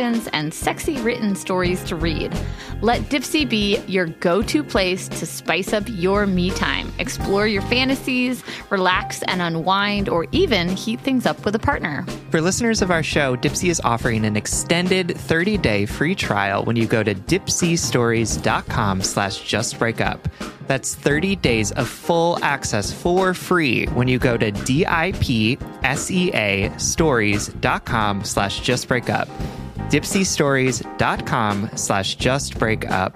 and sexy written stories to read. Let Dipsea be your go to place to spice up your me time. Explore your fantasies, relax and unwind, or even heat things up with a partner. For listeners of our show, Dipsea is offering an extended 30-day free trial when you go to dipseastories.com slash justbreakup. That's 30 days of full access for free when you go to D-I-P-S-E-A stories.com slash justbreakup. dipseastories.com slash justbreakup.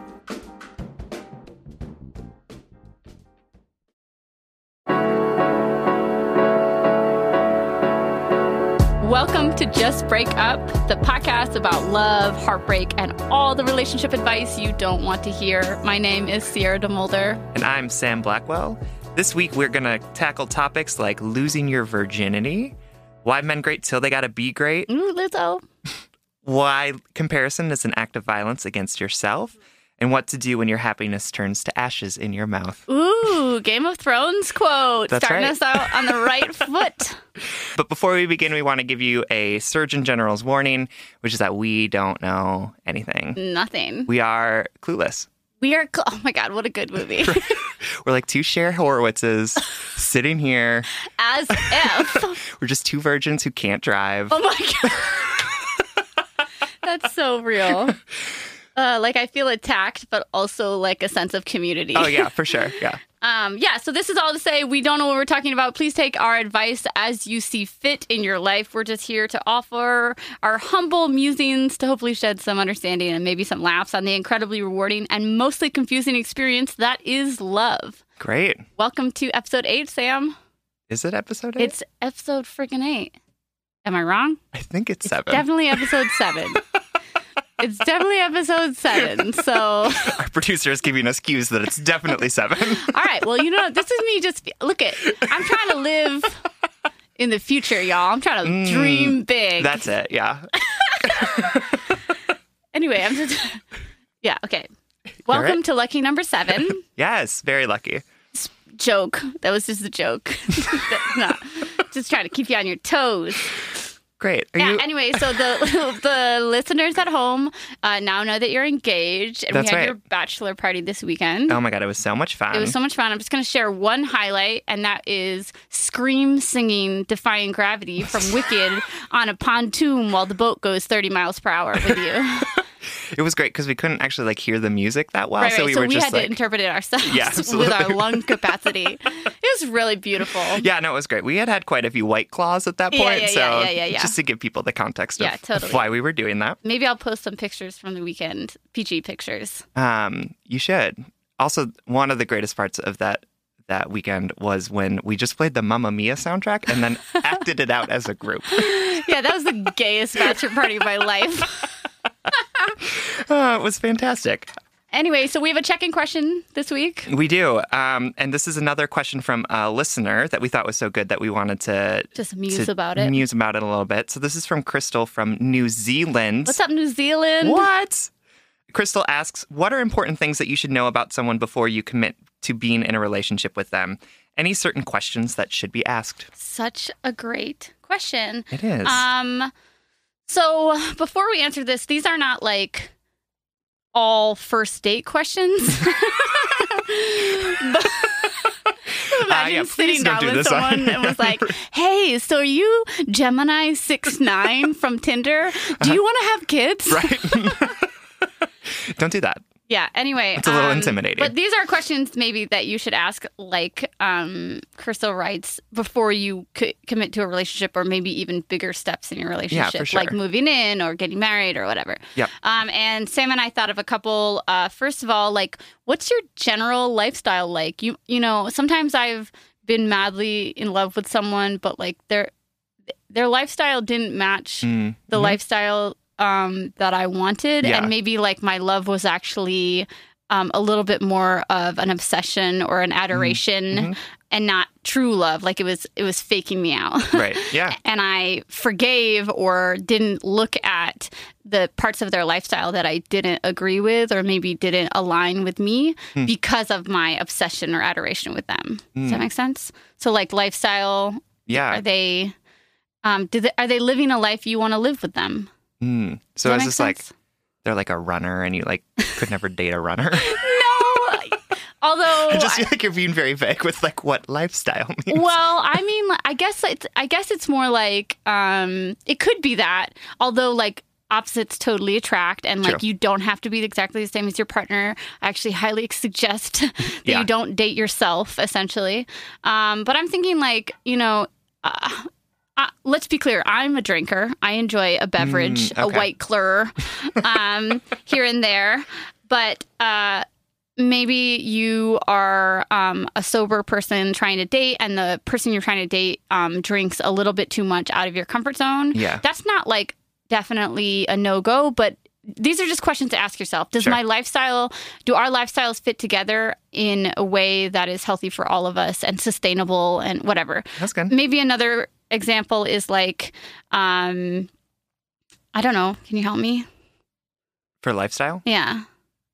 Welcome to Just Break Up, the podcast about love, heartbreak, and all the relationship advice you don't want to hear. My name is Sierra DeMulder. And I'm Sam Blackwell. This week we're going to tackle topics like losing your virginity, why men great till they gotta be great, Ooh, Lizzo. why comparison is an act of violence against yourself, and what to do when your happiness turns to ashes in your mouth. Ooh, Game of Thrones quote. That's Starting right. us out on the right foot. But before we begin, we want to give you a Surgeon General's warning, which is that we don't know anything. Nothing. We are clueless. We are. Cl- oh my God, what a good movie. We're like two Cher Horowitzes sitting here. As if. We're just two virgins who can't drive. Oh my God. That's so real. Uh, like I feel attacked, but also like a sense of community. Oh, yeah, for sure. Yeah. Um, yeah, so this is all to say we don't know what we're talking about. Please take our advice as you see fit in your life. We're just here to offer our humble musings to hopefully shed some understanding and maybe some laughs on the incredibly rewarding and mostly confusing experience that is love. Great. Welcome to episode eight, Sam. Is it episode eight? It's episode freaking eight. Am I wrong? I think it's It's seven. definitely episode seven. It's definitely episode seven. So, Our producer is giving us cues that it's definitely seven. All right. Well, you know, this is me just look at. I'm trying to live in the future, y'all. I'm trying to Mm, dream big. That's it. Yeah. anyway, I'm just. Yeah. Okay. Welcome right. to lucky number seven. Yes. Very lucky. joke. That was just a joke. no, just trying to keep you on your toes. Great. Are yeah. you? Anyway, so the the listeners at home uh, now know that you're engaged, and That's we had right. your bachelor party this weekend. Oh my god, it was so much fun. It was so much fun. I'm just going to share one highlight, and that is scream singing "Defying Gravity" from Wicked on a pontoon while the boat goes 30 miles per hour with you. It was great because we couldn't actually like hear the music that well, right, so we so were we just had like, to interpret it ourselves Yeah, with our lung capacity. It was really beautiful. yeah, no, it was great. We had had quite a few white claws at that point, yeah, so yeah, yeah, yeah, yeah. just to give people the context of, Yeah, of totally. why we were doing that. Maybe I'll post some pictures from the weekend, PG pictures. Um, you should. Also, one of the greatest parts of that that weekend was when we just played the Mamma Mia soundtrack and then acted it out as a group. Yeah, that was the gayest bachelor party of my life. Uh, it was fantastic. Anyway, so we have a check-in question this week. We do. Um, and this is another question from a listener that we thought was so good that we wanted to Just muse to about it. Muse about it a little bit. So this is from Crystal from New Zealand. What's up, New Zealand? What? Crystal asks, What are important things that you should know about someone before you commit to being in a relationship with them? Any certain questions that should be asked? Such a great question. It is. Um, so before we answer this, these are not like all first date questions. but, ah, imagine yeah, sitting down do with someone and was like, "Hey, so are you Gemini six nine from Tinder? Do you uh-huh. want to have kids?" right? don't do that. Yeah. Anyway, It's a little um, intimidating. But these are questions maybe that you should ask, like um, Crystal writes, before you c- commit to a relationship, or maybe even bigger steps in your relationship, sure. like moving in or getting married or whatever. Yep. Um, and Sam and I thought of a couple. Uh, first of all, like, what's your general lifestyle like? You you know, sometimes I've been madly in love with someone, but like their their lifestyle didn't match Mm, the mhm. lifestyle um, that I wanted, Yeah. and maybe like my love was actually um, a little bit more of an obsession or an adoration, mhm. and not true love. Like it was, it was faking me out. Right. Yeah. and I forgave or didn't look at the parts of their lifestyle that I didn't agree with or maybe didn't align with me Hmm. because of my obsession or adoration with them. Does Hmm. that make sense? So like lifestyle, Yeah. are they um do they, are they living a life you want to live with them? Mm. So is make this like they're like a runner and you like could never date a runner? no. Although I just feel like you're being very vague with like what lifestyle means. well, I mean, I guess it's I guess it's more like um, it could be that. Although, like opposites totally attract, and like True. you don't have to be exactly the same as your partner. I actually highly suggest that Yeah. you don't date yourself, essentially. Um, but I'm thinking like you know. Uh, uh, let's be clear. I'm a drinker. I enjoy a beverage, Mm, a white claw, um, here and there. But uh, maybe you are um, a sober person trying to date, and the person you're trying to date um, drinks a little bit too much out of your comfort zone. Yeah. That's not like definitely a no go, but these are just questions to ask yourself. Does Sure. my lifestyle, do our lifestyles fit together in a way that is healthy for all of us and sustainable and whatever? That's good. Maybe another example is like, um, I don't know. Can you help me? For lifestyle? Yeah.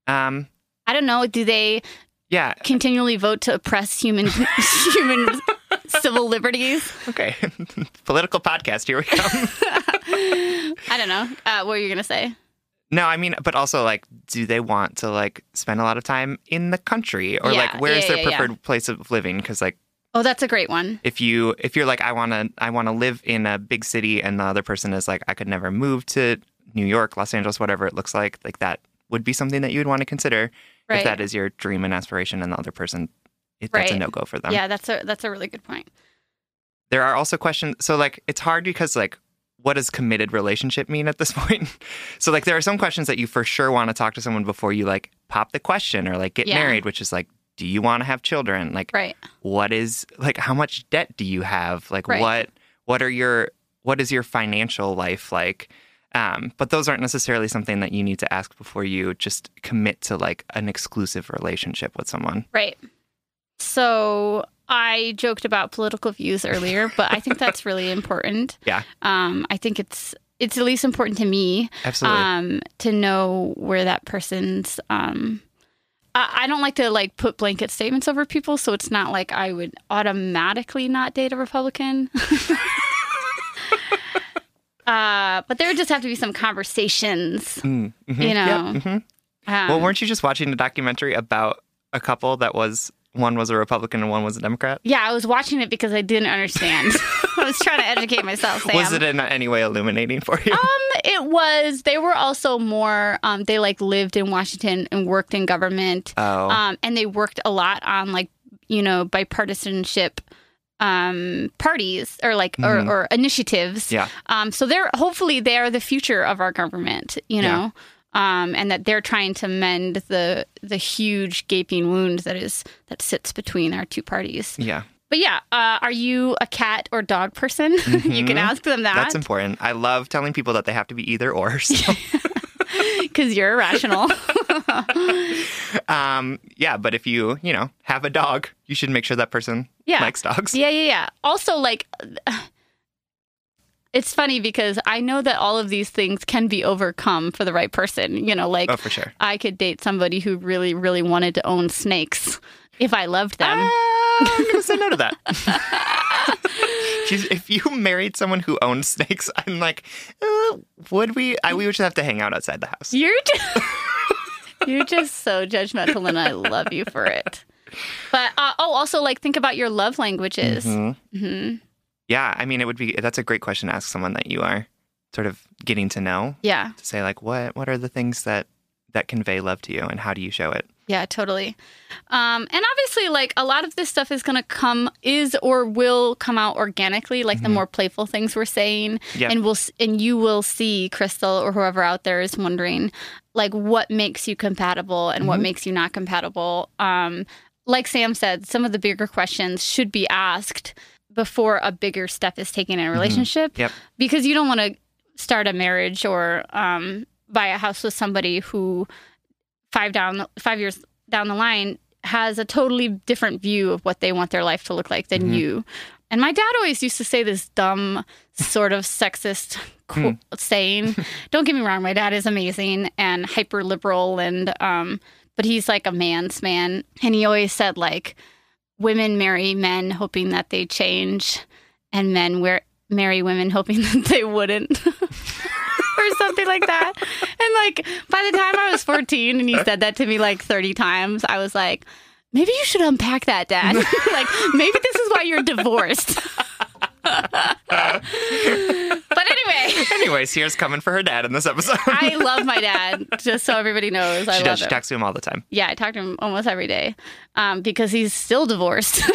Um I don't know. Do they yeah. continually vote to oppress human human civil liberties? Okay. Political podcast. Here we come. I don't know. Uh, what were you gonna say? No, I mean, but also like, do they want to like spend a lot of time in the country, or Yeah, like, where is yeah, their yeah. preferred place of living? Because like, Oh, that's a great one. if you if you're like, I want to I want to live in a big city, and the other person is like, I could never move to New York, Los Angeles, whatever it looks like, like that would be something that you would want to consider Right. if that is your dream and aspiration, and the other person, it, that's a no go for them. yeah, that's a that's a really good point. there are also questions so like it's hard because like what does committed relationship mean at this point so like there are some questions that you for sure want to talk to someone before you like pop the question or like get Yeah. married which is like do you want to have children like Right. what is like how much debt do you have like Right. what what are your what is your financial life like um, but those aren't necessarily something that you need to ask before you just commit to like an exclusive relationship with someone Right. So I joked about political views earlier, but I think that's really important. Yeah. Um, I think it's it's at least important to me absolutely um, to know where that person's. Um, I, I don't like to like put blanket statements over people, so it's not like I would automatically not date a Republican. uh, but there would just have to be some conversations, Mm, mhm, you know. mhm. Um, Well, weren't you just watching a documentary about a couple that was one was a Republican and one was a Democrat? yeah, I was watching it because I didn't understand. I was trying to educate myself. Sam. Was it in any way illuminating for you? Um, it was. They were also more. Um, they like lived in Washington and worked in government. oh, Um, and they worked a lot on like you know bipartisanship um parties or like Mhm. or, or initiatives yeah, um so they're hopefully they're the future of our government you Yeah. Um and that they're trying to mend the the huge gaping wound that is that sits between our two parties yeah. but yeah uh are you a cat or dog person you can Mhm. ask them that That's important. I love telling people that they have to be either or. So, because you're irrational um, yeah, but if you you know have a dog, you should make sure that person Yeah. likes dogs. Yeah, yeah, yeah. Also, like, it's funny because I know that all of these things can be overcome for the right person. You know, like, Oh, for sure. I could date somebody who really, really wanted to own snakes if I loved them. Ah, I'm gonna say no to that. if, you, married someone who owned snakes, I'm like, uh, would we? I, we would just have to hang out outside the house. You're just, you're just so judgmental, and I love you for it. but uh, oh, also like think about your love languages. Mhm. hmm Yeah, I mean, it would be that's a great question to ask someone that you are sort of getting to know Yeah, to say like what what are the things that that convey love to you and how do you show it? yeah, totally. Um, and obviously, like a lot of this stuff is gonna come is or will come out organically, like the more playful things we're saying, Yeah. and we'll and you will see Crystal or whoever out there is wondering like what makes you compatible and what makes you not compatible. Um, like Sam said, some of the bigger questions should be asked before a bigger step is taken in a relationship. Yep. Because you don't want to start a marriage or um, buy a house with somebody who five down five years down the line has a totally different view of what they want their life to look like than you. And my dad always used to say this dumb, sort of sexist qu- saying. Don't get me wrong, my dad is amazing and hyper liberal, and um, but he's like a man's man, and he always said like, women marry men hoping that they change, and men wear marry women hoping that they wouldn't. or something like that. And like by the time I was 14 and he said that to me like 30 times, I was like, maybe you should unpack that, dad. like maybe this is why you're divorced. But anyway, Anyways, here's coming for her dad in this episode. I love my dad, just so everybody knows. I she love does. She him. talks to him all the time. yeah, I talk to him almost every day um, because he's still divorced.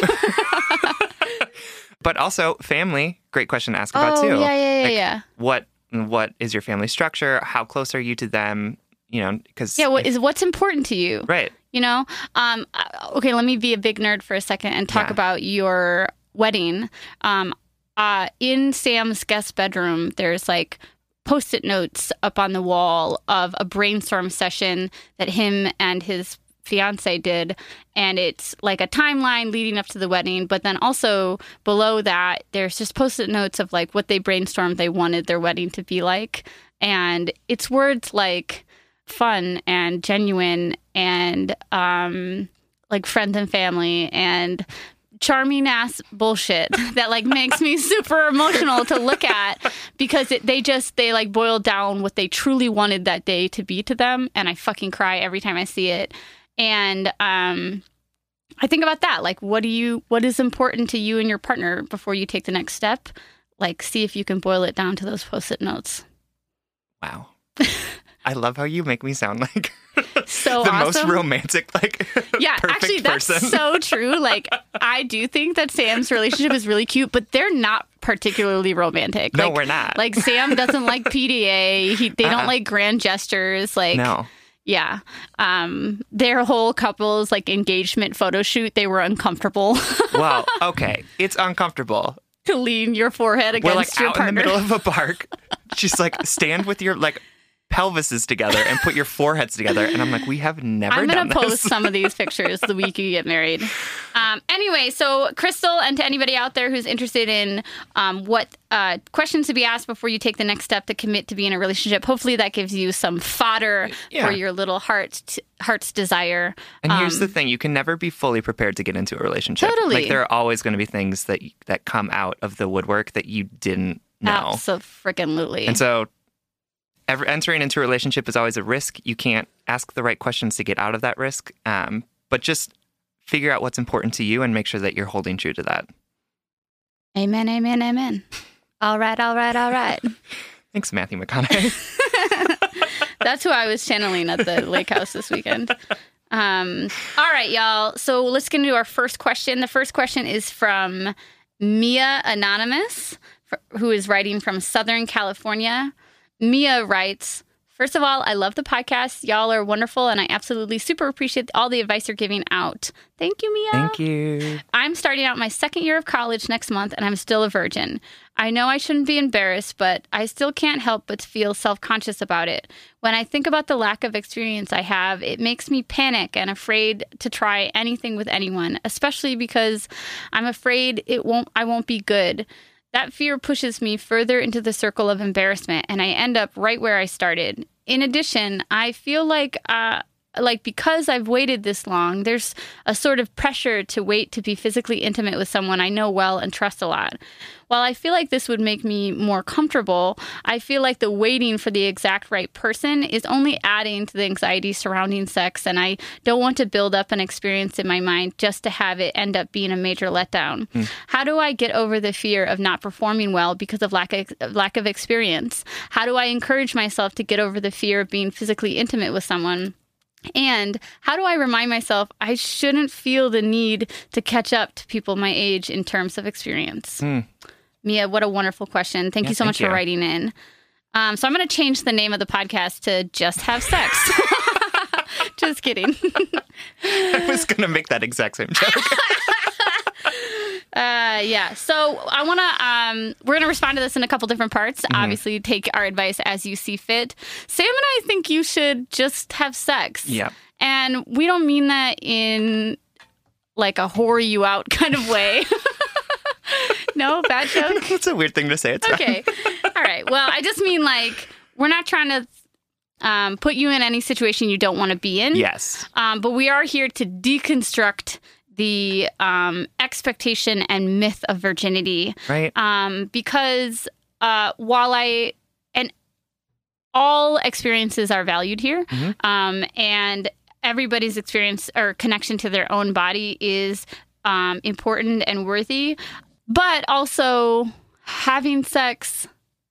But also family. Great question to ask about oh, too. yeah, yeah, yeah, Like, yeah. What what is your family structure? How close are you to them? You know, because Yeah, what is what's important to you? right. You know, um, uh, okay. Let me be a big nerd for a second and talk Yeah. about your wedding. Um, uh, in Sam's guest bedroom, there's like post-it notes up on the wall of a brainstorm session that him and his fiance did. And it's like a timeline leading up to the wedding but then also below that there's just post-it notes of like what they brainstormed they wanted their wedding to be like. And it's words like fun and genuine and um like friends and family and charming ass bullshit that like makes me super emotional to look at because it, they just they like boil down what they truly wanted that day to be to them and I fucking cry every time I see it. And um I think about that. Like what do you what is important to you and your partner before you take the next step? Like see if you can boil it down to those post-it notes. Wow. I love how you make me sound like so the most romantic, like yeah, actually, that's person. so true. Like, I do think that Sam's relationship is really cute, but they're not particularly romantic. no, like, we're not. Like, Sam doesn't like PDA. He, they Uh-uh. don't like grand gestures. Like, no. yeah. Um, their whole couple's like engagement photo shoot, they were uncomfortable Well, okay, it's uncomfortable. to lean your forehead against We're like your out in the middle of a park. She's like, stand with your like pelvises together and put your foreheads together. And I'm like, we have never I'm done gonna post some of these pictures the week you get married. Um, anyway, so Crystal, and to anybody out there who's interested in um, what uh, questions to be asked before you take the next step to commit to be in a relationship, hopefully that gives you some fodder Yeah. for your little heart t- heart's desire. And here's Um, the thing: you can never be fully prepared to get into a relationship. Totally. Like there are always going to be things that that come out of the woodwork that you didn't know. Absolutely. And so, ever entering into a relationship is always a risk. You can't ask the right questions to get out of that risk. Um, but just figure out what's important to you and make sure that you're holding true to that. amen, amen, amen. All right, all right, all right. Thanks, Matthew McConaughey. That's who I was channeling at the lake house this weekend. Um, all right, y'all. So let's get into our first question. The first question is from Mia Anonymous, who is writing from Southern California. Mia writes, First of all, I love the podcast. Y'all are wonderful, and I absolutely super appreciate all the advice you're giving out. Thank you, Mia. Thank you. I'm starting out my second year of college next month and I'm still a virgin. I know I shouldn't be embarrassed, but I still can't help but feel self conscious about it. When I think about the lack of experience I have, it makes me panic and afraid to try anything with anyone, especially because I'm afraid it won't I won't be good. That fear pushes me further into the circle of embarrassment and I end up right where I started. In addition, I feel like uh like because I've waited this long, there's a sort of pressure to wait to be physically intimate with someone I know well and trust a lot. While I feel like this would make me more comfortable, I feel like the waiting for the exact right person is only adding to the anxiety surrounding sex, and I don't want to build up an experience in my mind just to have it end up being a major letdown. Hmm. How do I get over the fear of not performing well because of lack of lack of experience? How do I encourage myself to get over the fear of being physically intimate with someone? And how do I remind myself I shouldn't feel the need to catch up to people my age in terms of experience? Mia, what a wonderful question. Thank Yeah, you so thank much you. for writing in. Um, so I'm going to change the name of the podcast to Just Have Sex. Just kidding. I was gonna make that exact same joke. Uh, yeah. So I want to. Um, we're going to respond to this in a couple different parts. Mm-hmm. Obviously, take our advice as you see fit. Sam and I think you should just have sex. Yeah. And we don't mean that in like a whore you out kind of way. no, bad joke. It's a weird thing to say. It's. Okay. All right. Well, I just mean like we're not trying to um, put you in any situation you don't want to be in. Yes. Um, but we are here to deconstruct the um, expectation and myth of virginity Right. um, because uh, while I and all experiences are valued here, Mhm. um, and everybody's experience or connection to their own body is um, important and worthy, but also having sex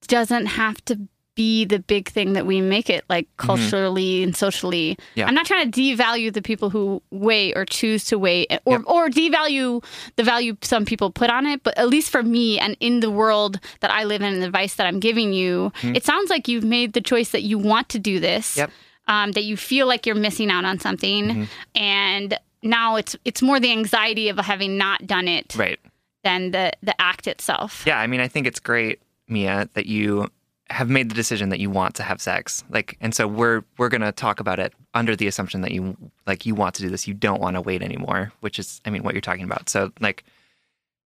doesn't have to be the big thing that we make it like mm-hmm. culturally and socially. Yeah. I'm not trying to devalue the people who wait or choose to wait eh, or Yep. or devalue the value some people put on it, but at least for me and in the world that I live in and the advice that I'm giving you, mm-hmm. it sounds like you've made the choice that you want to do this. Yep. Um, that you feel like you're missing out on something mm-hmm. and now it's it's more the anxiety of having not done it Right. than the the act itself. Yeah, I mean, I think it's great, Mia, that you have made the decision that you want to have sex. Like, and so we're we're gonna talk about it under the assumption that you like you want to do this. You don't want to wait anymore, which is, I mean, what you're talking about. So, like,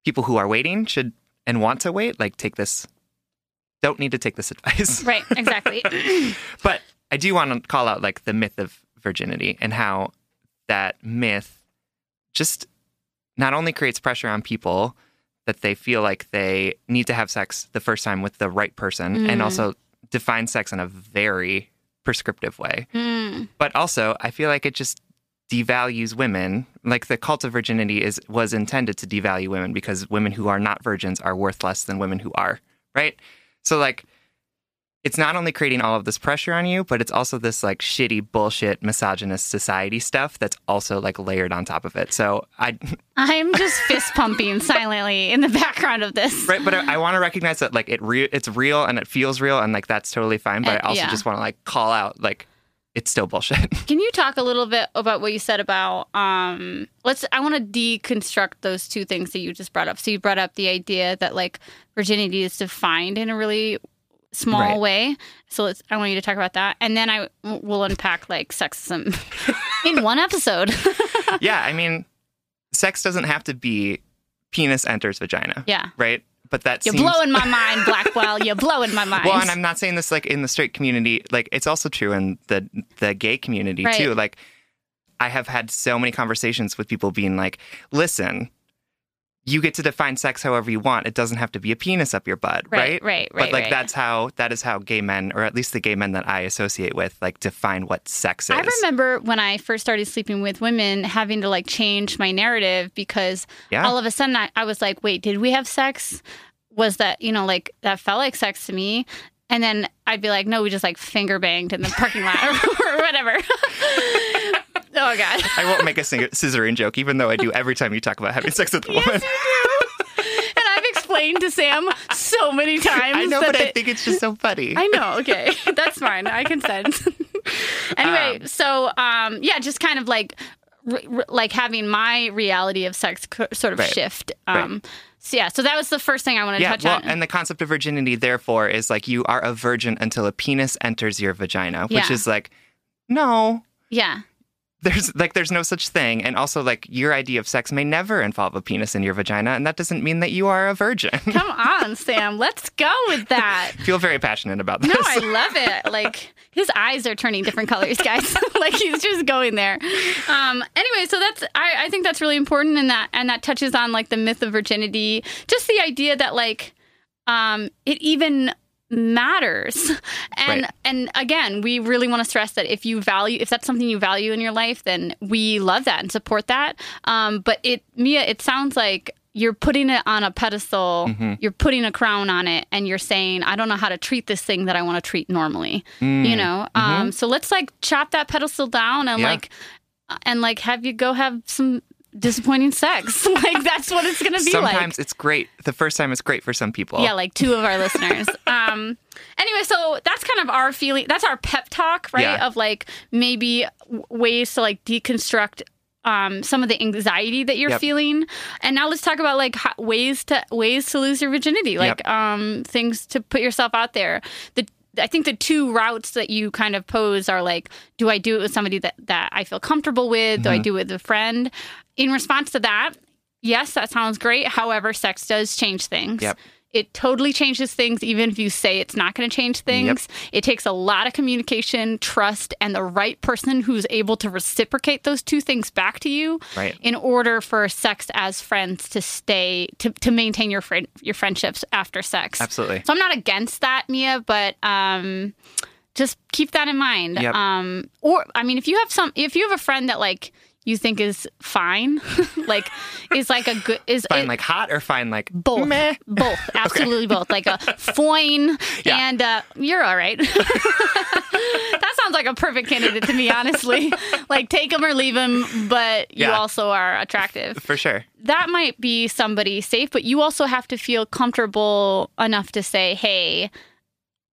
people who are waiting should and want to wait, like, take this. Don't need to take this advice. Right, exactly. But I do want to call out like the myth of virginity and how that myth just not only creates pressure on people that they feel like they need to have sex the first time with the right person and Mm. also define sex in a very prescriptive way. Mm, But also, I feel like it just devalues women. Like the cult of virginity is was intended to devalue women because women who are not virgins are worth less than women who are, right? So like it's not only creating all of this pressure on you, but it's also this like shitty bullshit misogynist society stuff that's also like layered on top of it. So I I'm just fist pumping silently in the background of this. right, but I, I want to recognize that like it re- it's real and it feels real and like that's totally fine. But Uh, I also yeah. just want to like call out like it's still bullshit. Can you talk a little bit about what you said about um let's I want to deconstruct those two things that you just brought up. So you brought up the idea that like virginity is defined in a really small Right. way. So let's I want you to talk about that and then I will unpack like sexism in one episode. yeah, I mean, sex doesn't have to be penis enters vagina. yeah. Right? But that You're seems blowing my mind, Blackwell. You're blowing my mind. well, and I'm not saying this like in the straight community. Like it's also true in the the gay community Right. too. Like I have had so many conversations with people being like, "Listen, you get to define sex however you want. It doesn't have to be a penis up your butt, Right, right? right, But like right. that's how that is how gay men, or at least the gay men that I associate with, like define what sex is. I remember when I first started sleeping with women having to like change my narrative because Yeah. all of a sudden I, I was like, wait, did we have sex? Was that, you know, like that felt like sex to me? And then I'd be like, no, we just like finger banged in the parking lot or whatever. oh, God. I won't make a scissoring joke, even though I do every time you talk about having sex with a woman. And I've explained to Sam so many times. I know, but I think it's just so funny. I know. Okay, that's fine. I consent. anyway, Um, so um, yeah, just kind of like r- r- like having my reality of sex co- sort of Right. shift. Um, So yeah, so that was the first thing I wanted to touch well, on. and the concept of virginity, therefore, is like you are a virgin until a penis enters your vagina, which Yeah. is like, no, yeah, there's like there's no such thing and also like your idea of sex may never involve a penis in your vagina and that doesn't mean that you are a virgin Come on, Sam. Let's go with that. feel very passionate about this No, I love it. Like his eyes are turning different colors, guys. like he's just going there. Um, anyway, so that's I, I think that's really important, and that and that touches on like the myth of virginity, just the idea that like um, it even matters and Right. and again we really want to stress that if you value if that's something you value in your life then we love that and support that um, but it mia it sounds like you're putting it on a pedestal Mm-hmm. you're putting a crown on it and you're saying i don't know how to treat this thing that i want to treat normally you know um, so let's like chop that pedestal down and Mm. Mm-hmm. Yeah. like and like have you go have some disappointing sex like that's what it's gonna be like sometimes it's great the first time it's great for some people yeah, like two of our listeners. Um, anyway, so that's kind of our feeling. That's our pep talk, right? Yeah. Of like maybe ways to like deconstruct um, some of the anxiety that you're Yep. feeling. And now let's talk about like ways to ways to lose your virginity, like Yep. um, things to put yourself out there. The I think the two routes that you kind of pose are like, do I do it with somebody that, that I feel comfortable with? Do Mm-hmm. I do it with a friend? In response to that, yes, that sounds great. However, sex does change things. Yep. It totally changes things, even if you say it's not going to change things. It takes a lot of communication, trust, and the right person who's able to reciprocate those two things back to you Right. in order for sex as friends to stay, to, to maintain your, friend, your friendships after sex. Absolutely. So I'm not against that, Mia, but um, just keep that in mind. Yep. Um, or I mean, if you have some, if you have a friend that like you think is fine, like is like a good is Fine it- like hot or fine like both, meh? both, absolutely both. Like a foin Yeah. and uh, you're all right. that sounds like a perfect candidate to me, honestly. Like take him or leave him, but you Yeah. also are attractive For sure. that might be somebody safe, but you also have to feel comfortable enough to say, hey,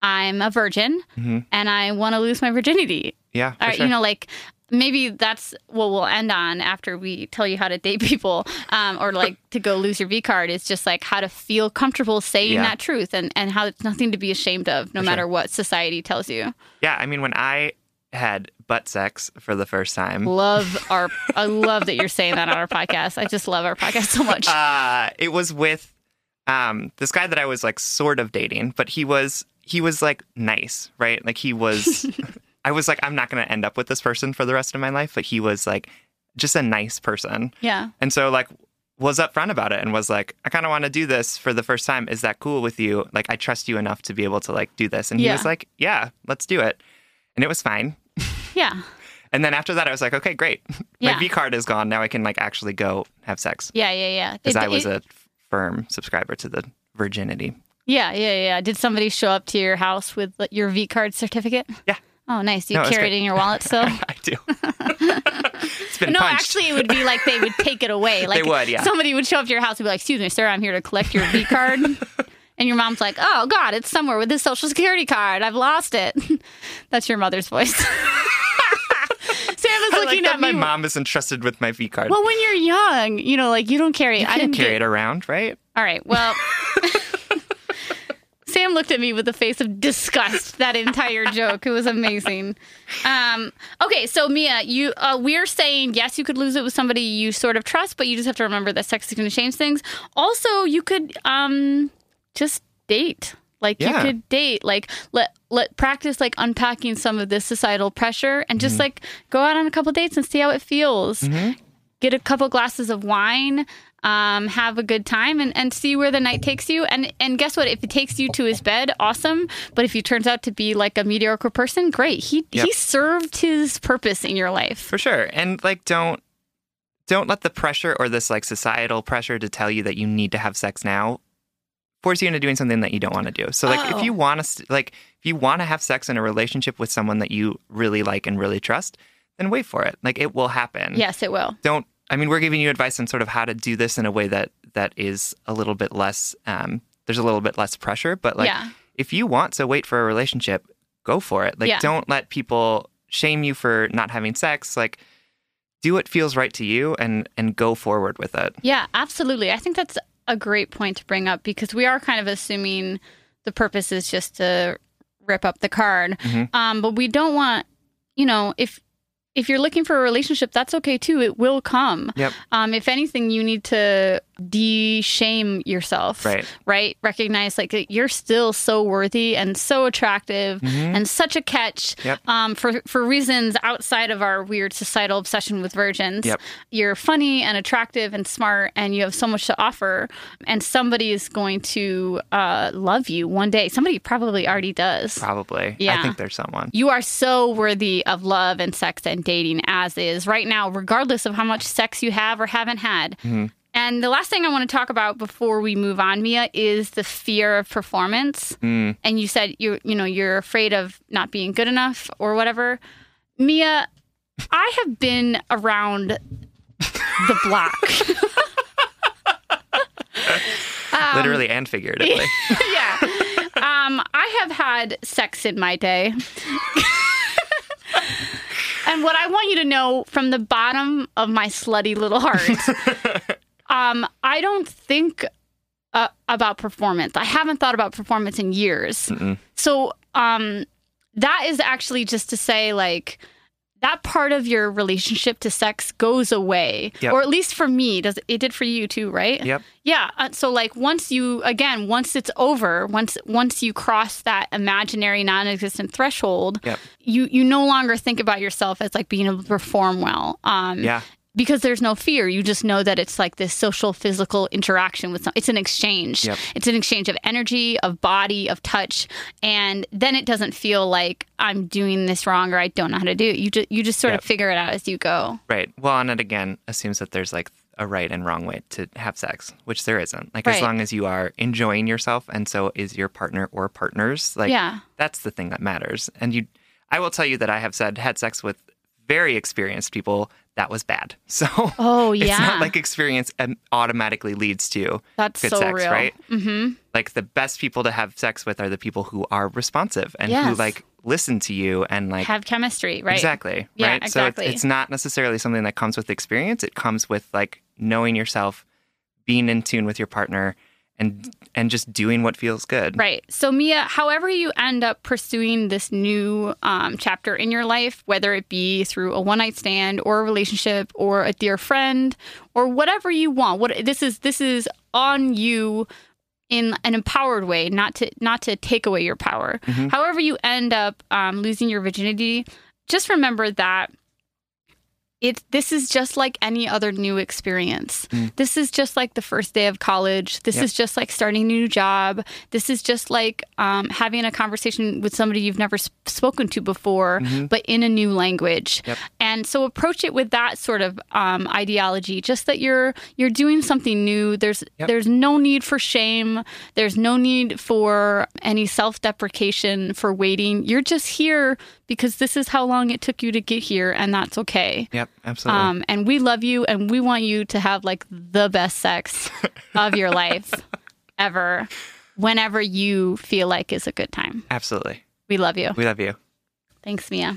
I'm a virgin Mhm. and I want to lose my virginity. Yeah. Sure. You know, like maybe that's what we'll end on after we tell you how to date people um, or like to go lose your V card is just like how to feel comfortable saying Yeah. that truth and, and how it's nothing to be ashamed of, no For matter sure. what society tells you. yeah. I mean, when I had butt sex for the first time, Love our, I love that you're saying that on our podcast. I just love our podcast so much. uh, it was with um, this guy that I was like sort of dating, but he was he was like nice, right? Like he was. I was like, I'm not going to end up with this person for the rest of my life, but he was like just a nice person, yeah. and so like was upfront about it and was like, I kind of want to do this for the first time. Is that cool with you? Like, I trust you enough to be able to like do this, and he was like, Yeah, let's do it, and it was fine. Yeah. And then after that, I was like, okay, great. Yeah. My V card is gone. Now I can like actually go have sex Yeah. Yeah. Yeah. because I was it- a firm subscriber to the virginity. Yeah, yeah, yeah. Did somebody show up to your house with your V card certificate? Yeah. Oh, nice. You No, carry it in your wallet still? I do. it's been no, punched. actually, it would be like they would take it away. Like would, yeah. Somebody would show up to your house and be like, "Excuse me, sir, I'm here to collect your V card." and your mom's like, "Oh God, it's somewhere with this social security card. I've lost it." That's your mother's voice. Sam is I like looking that at my me. mom is entrusted with my V card. well, when you're young, you know, like you don't carry. you I didn't carry get- it around, right? All right. Well, Sam looked at me with a face of disgust. That entire joke. It was amazing. Um, okay, so Mia, you uh, we're saying yes, you could lose it with somebody you sort of trust, but you just have to remember that sex is going to change things. Also, you could um, just date. Like you could date, like let let practice like unpacking some of this societal pressure, and just like go out on a couple dates and see how it feels get a couple glasses of wine, um, have a good time, and, and see where the night takes you. And and guess what? If it takes you to his bed, awesome. But if he turns out to be like a mediocre person, great. He Yep. he served his purpose in your life. For sure. And like don't don't let the pressure or this like societal pressure to tell you that you need to have sex now force you into doing something that you don't want to do. So like Oh. if you want to like if you want to have sex in a relationship with someone that you really like and really trust, then wait for it. Like it will happen. Yes, it will. Don't I mean we're giving you advice on sort of how to do this in a way that that is a little bit less um there's a little bit less pressure, but like Yeah. if you want to wait for a relationship, go for it. Like Yeah. don't let people shame you for not having sex. Like do what feels right to you and and go forward with it. Yeah, absolutely. I think that's a great point to bring up because we are kind of assuming the purpose is just to rip up the card. Mhm. Um, but we don't want, you know, if if you're looking for a relationship, that's okay too. It will come. Yep. Um, if anything, you need to de-shame yourself. Right. Right. Recognize like you're still so worthy and so attractive and such a catch. Mm-hmm. Yep. Um, for for reasons outside of our weird societal obsession with virgins. Yep. You're funny and attractive and smart, and you have so much to offer. And somebody is going to uh, love you one day. Somebody probably already does. Probably. yeah I think there's someone. You are so worthy of love and sex and dating as is right now, regardless of how much sex you have or haven't had. And the last thing I want to talk about before we move on, Mia, is the fear of performance. And you said you you know you're afraid of not being good enough or whatever. Mia, I have been around the block. Um, Literally and figuratively. yeah. Um, I have had sex in my day. and what I want you to know from the bottom of my slutty little heart, um, I don't think uh, about performance. I haven't thought about performance in years. So um, that is actually just to say, like, that part of your relationship to sex goes away, Yep. or at least for me, does it did for you too, right? Yep. Yeah. uh, So like once you again, once it's over, once once you cross that imaginary non-existent threshold, Yep. you you no longer think about yourself as like being able to perform well. Um, Yeah. Because there's no fear. You just know that it's like this social physical interaction with some it's an exchange. Yep. It's an exchange of energy, of body, of touch. And then it doesn't feel like I'm doing this wrong or I don't know how to do it. You just you just sort Yep. of figure it out as you go. Right. Well, and it again assumes that there's like a right and wrong way to have sex, which there isn't. Like as long as you are enjoying yourself and so is your partner or partners, like Yeah. that's the thing that matters. And you I will tell you that I have said had sex with very experienced people that was bad. So Oh yeah, it's not like experience automatically leads to That's good so sex, real. right? Mm-hmm. Like the best people to have sex with are the people who are responsive and who like listen to you and like Have chemistry, right? Exactly. Yeah, right. exactly. So it's, it's not necessarily something that comes with experience. It comes with like knowing yourself, being in tune with your partner, and and just doing what feels good. Right. So, Mia, however you end up pursuing this new um, chapter in your life, whether it be through a one night stand or a relationship or a dear friend or whatever you want, what this is, this is on you in an empowered way, not to not to take away your power. However you end up um, losing your virginity, just remember that it this is just like any other new experience. This is just like the first day of college. This Yep. is just like starting a new job. This is just like um, having a conversation with somebody you've never s- spoken to before, but in a new language. Yep. And so approach it with that sort of um, ideology. Just that you're you're doing something new. There's Yep. there's no need for shame. There's no need for any self deprecation for waiting. You're just here because this is how long it took you to get here, and that's okay. Yep. Absolutely. Um, and we love you, and we want you to have like the best sex of your life ever, whenever you feel like is a good time. absolutely. We love you. We love you. Thanks, Mia.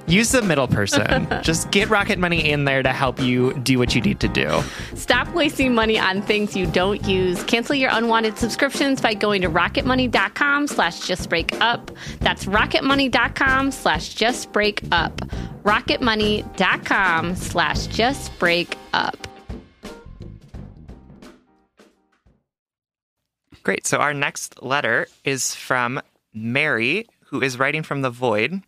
use the middle person. just get Rocket Money in there to help you do what you need to do. Stop wasting money on things you don't use. Cancel your unwanted subscriptions by going to rocketmoney.com slash justbreakup. That's rocketmoney.com slash justbreakup. rocketmoney.com slash justbreakup. Great. So our next letter is from Mary, who is writing from the void.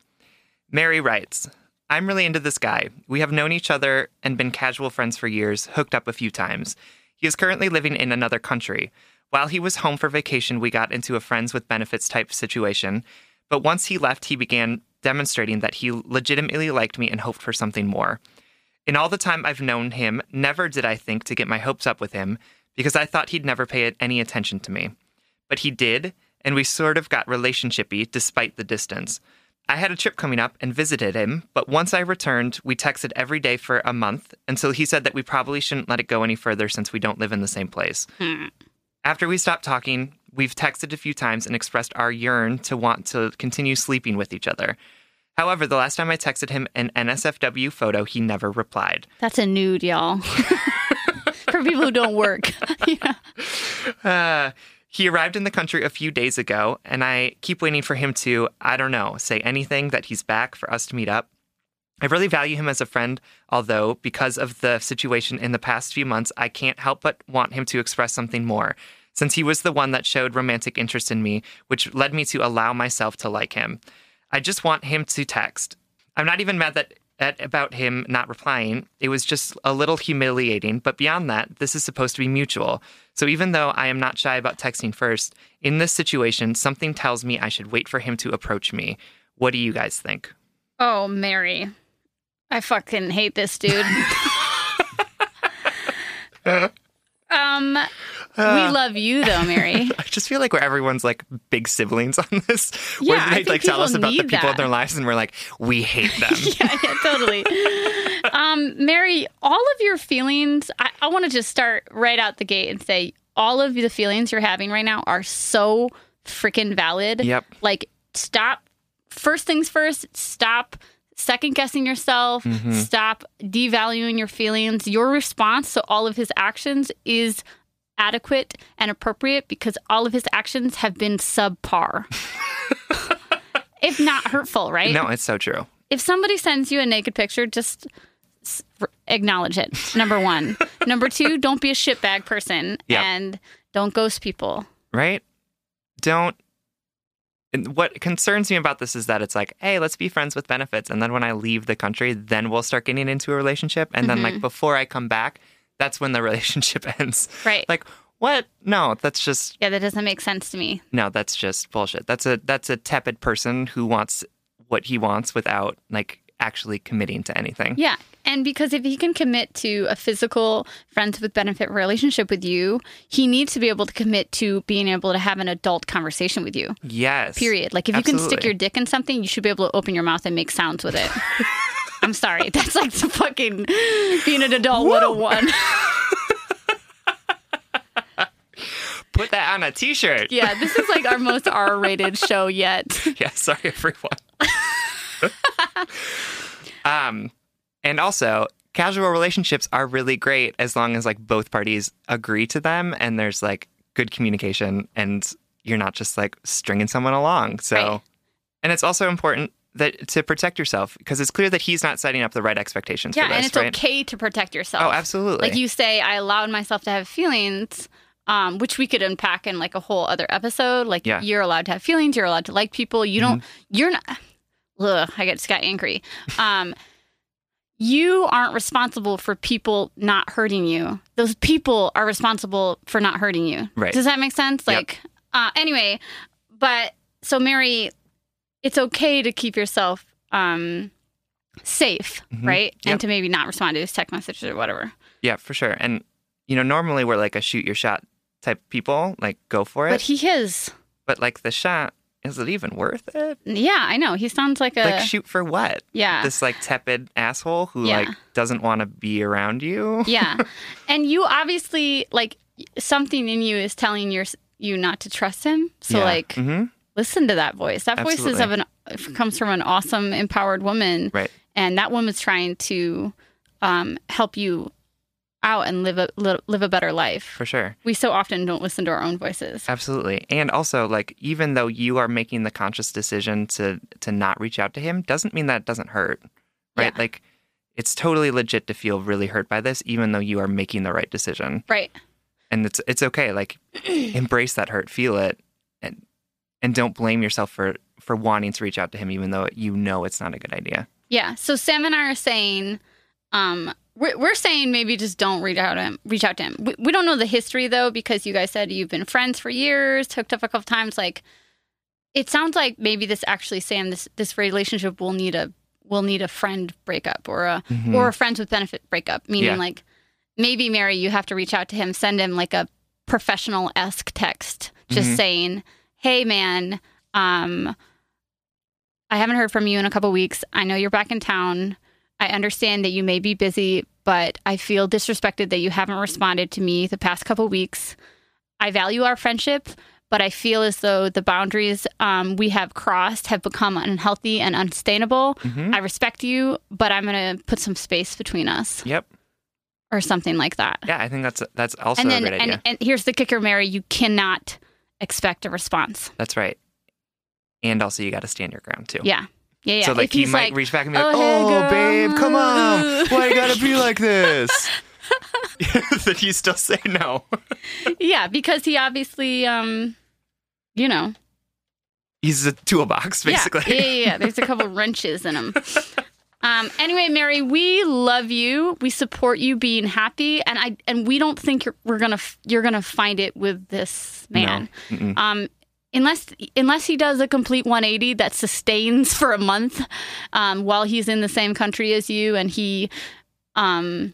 Mary writes, I'm really into this guy. We have known each other and been casual friends for years, hooked up a few times. He is currently living in another country. While he was home for vacation, we got into a friends with benefits type situation. But once he left, he began demonstrating that he legitimately liked me and hoped for something more. In all the time I've known him, never did I think to get my hopes up with him because I thought he'd never pay any attention to me. But he did, and we sort of got relationshipy despite the distance. I had a trip coming up and visited him, but once I returned, we texted every day for a month until he said that we probably shouldn't let it go any further since we don't live in the same place. After we stopped talking, we've texted a few times and expressed our yearn to want to continue sleeping with each other. However, the last time I texted him an NSFW photo, he never replied. That's a nude, y'all. For people who don't work. yeah. Uh, he arrived in the country a few days ago, and I keep waiting for him to, I don't know, say anything that he's back for us to meet up. I really value him as a friend, although, because of the situation in the past few months, I can't help but want him to express something more, since he was the one that showed romantic interest in me, which led me to allow myself to like him. I just want him to text. I'm not even mad that at, about him not replying. It was just a little humiliating, but beyond that, this is supposed to be mutual. So even though I am not shy about texting first, in this situation, something tells me I should wait for him to approach me. What do you guys think? Oh, Mary. I fucking hate this dude. um, we love you though, Mary. I just feel like where everyone's like big siblings on this, Yeah, where they like tell us about the people in their lives, and we're like, we hate them. yeah, yeah, totally. um, Mary, all of your feelings, I, I want to just start right out the gate and say all of the feelings you're having right now are so freaking valid. Yep. Like, stop. First things first, stop second guessing yourself, Mm-hmm. stop devaluing your feelings. Your response to all of his actions is adequate and appropriate because all of his actions have been subpar. if not hurtful, right? No, it's so true. if somebody sends you a naked picture, just acknowledge it. Number one. Number two, don't be a shitbag person Yep. and don't ghost people. right? Don't. And What concerns me about this is that it's like, hey, let's be friends with benefits. And then when I leave the country, then we'll start getting into a relationship. And then, like, mm-hmm. before I come back, that's when the relationship ends. Right. Like, what? No, that's just, Yeah, that doesn't make sense to me. no, that's just bullshit. That's a, that's a tepid person who wants what he wants without like actually committing to anything. Yeah. And because if he can commit to a physical friends with benefit relationship with you, he needs to be able to commit to being able to have an adult conversation with you. Yes. Period. Like if you can stick your dick in something, you should be able to open your mouth and make sounds with it. I'm sorry. That's like the fucking being an adult 101. Put that on a t-shirt. Yeah, this is like our most R rated show yet. yeah, sorry everyone. um and also casual relationships are really great as long as like both parties agree to them and there's like good communication and you're not just like stringing someone along. So Right. and it's also important that to protect yourself because it's clear that he's not setting up the right expectations Yeah, for this, and it's right? okay to protect yourself. Oh, absolutely. Like you say, I allowed myself to have feelings, um, which we could unpack in like a whole other episode. Like Yeah. Mm-hmm. you're allowed to have feelings, you're allowed to like people. You don't. You're not. Ugh, I get just got angry. Um, you aren't responsible for people not hurting you. Those people are responsible for not hurting you. Right. Does that make sense? Yep. Like, uh, anyway, but so Mary, it's okay to keep yourself um, safe, Mhm. right? Yep. And to maybe not respond to his text messages or whatever. Yeah, for sure. And you know, normally we're like a shoot your shot type people, like go for it. But he is. but like the shot, is it even worth it? Yeah, I know. He sounds like a. like shoot for what? yeah. This like tepid asshole who Yeah. like doesn't want to be around you. yeah. And you obviously, like, something in you is telling your, you not to trust him. So, Yeah. like, Mhm. listen to that voice. That voice is of an, comes from an awesome, empowered woman. Right. And that woman's trying to um, help you out and live a, live a better life. For sure. We so often don't listen to our own voices. Absolutely. And also like even though you are making the conscious decision to to not reach out to him doesn't mean that it doesn't hurt. Right? Yeah. Like it's totally legit to feel really hurt by this even though you are making the right decision. Right. And it's it's okay. Like embrace that hurt, feel it and and don't blame yourself for for wanting to reach out to him even though you know it's not a good idea. Yeah. So Sam and I are saying, um, we're, we're saying maybe just don't reach out to him. Reach out to him. We, we don't know the history though because you guys said you've been friends for years, hooked up a couple times. Like, it sounds like maybe this actually Sam this this relationship will need a will need a friend breakup or a Mhm. or a friends with benefit breakup. Meaning Yeah. like maybe Mary, you have to reach out to him, send him like a professional esque text, just Mhm. saying, "Hey man, um." I haven't heard from you in a couple weeks. I know you're back in town. I understand that you may be busy, but I feel disrespected that you haven't responded to me the past couple weeks. I value our friendship, but I feel as though the boundaries um, we have crossed have become unhealthy and unsustainable. Mhm. I respect you, but I'm going to put some space between us Yep. or something like that. Yeah, I think that's that's also and a then, great idea. and, and here's the kicker, Mary you cannot expect a response. That's right. And also, you got to stand your ground too. Yeah. Yeah. yeah. So, like, If he might like, reach back and be like, "Oh, hey, "Oh, babe, come on! Why you gotta be like this?" then you still say no. yeah, because he obviously, um, you know, He's a toolbox, basically. Yeah, yeah, yeah, yeah. There's a couple wrenches in him. Um, anyway, Mary, we love you. We support you being happy, and I and we don't think you're we're gonna you're gonna find it with this man. No. Um, unless unless he does a complete 180 that sustains for a month, um, while he's in the same country as you, and he, um.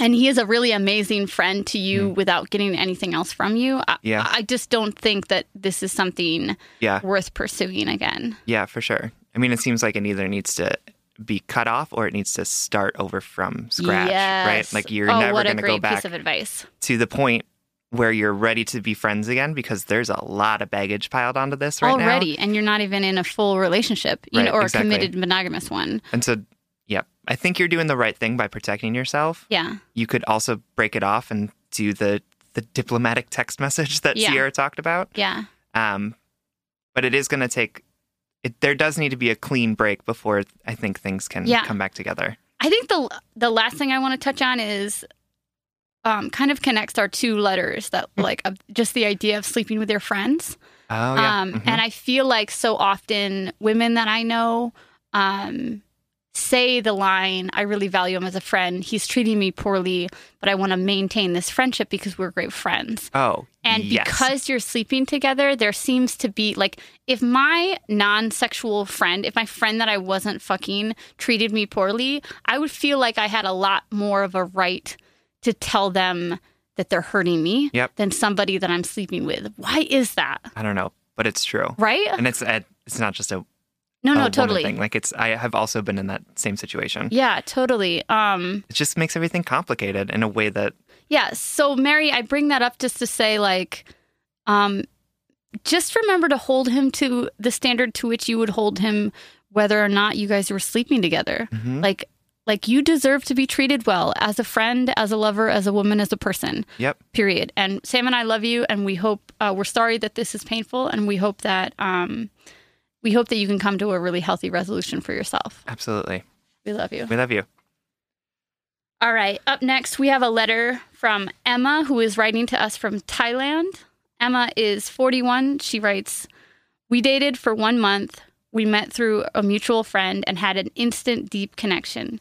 And he is a really amazing friend to you without getting anything else from you. I, Mm. Yeah. I just don't think that this is something Yeah, worth pursuing again. yeah, for sure. I mean, it seems like it either needs to be cut off or it needs to start over from scratch, right? Like you're oh, never going to go back piece of advice. to the point where you're ready to be friends again because there's a lot of baggage piled onto this right now. Already, and you're not even in a full relationship, you Right, know, or exactly. a committed monogamous one. And so, yeah, I think you're doing the right thing by protecting yourself. Yeah, You could also break it off and do the the diplomatic text message that Yeah. Sierra talked about. yeah, Um, but it is going to take. It, there does need to be a clean break before I think things can Yeah. come back together. I think the the last thing I want to touch on is, um, kind of connects our two letters that like uh, just the idea of sleeping with your friends. Oh yeah, Um, Mhm. And I feel like so often women that I know um, say the line, I really value him as a friend. He's treating me poorly, but I want to maintain this friendship because we're great friends. Oh, And yes. because you're sleeping together, there seems to be like if my non sexual friend, if my friend that I wasn't fucking treated me poorly, I would feel like I had a lot more of a right to tell them that they're hurting me Yep. than somebody that I'm sleeping with. Why is that? I don't know, but it's true. Right? And it's it's not just a, No, no, totally. thing. Like it's I have also been in that same situation. Yeah, totally. Um It just makes everything complicated in a way that Yeah. So, Mary, I bring that up just to say, like, um, just remember to hold him to the standard to which you would hold him, whether or not you guys were sleeping together. Mhm. Like, like you deserve to be treated well as a friend, as a lover, as a woman, as a person. Yep. Period. And Sam and I love you, and we hope uh, we're sorry that this is painful, and we hope that um, we hope that you can come to a really healthy resolution for yourself. absolutely. We love you. We love you. All right. Up next, we have a letter from Emma, who is writing to us from Thailand. Emma is 41. She writes We dated for one month. We met through a mutual friend and had an instant, deep connection.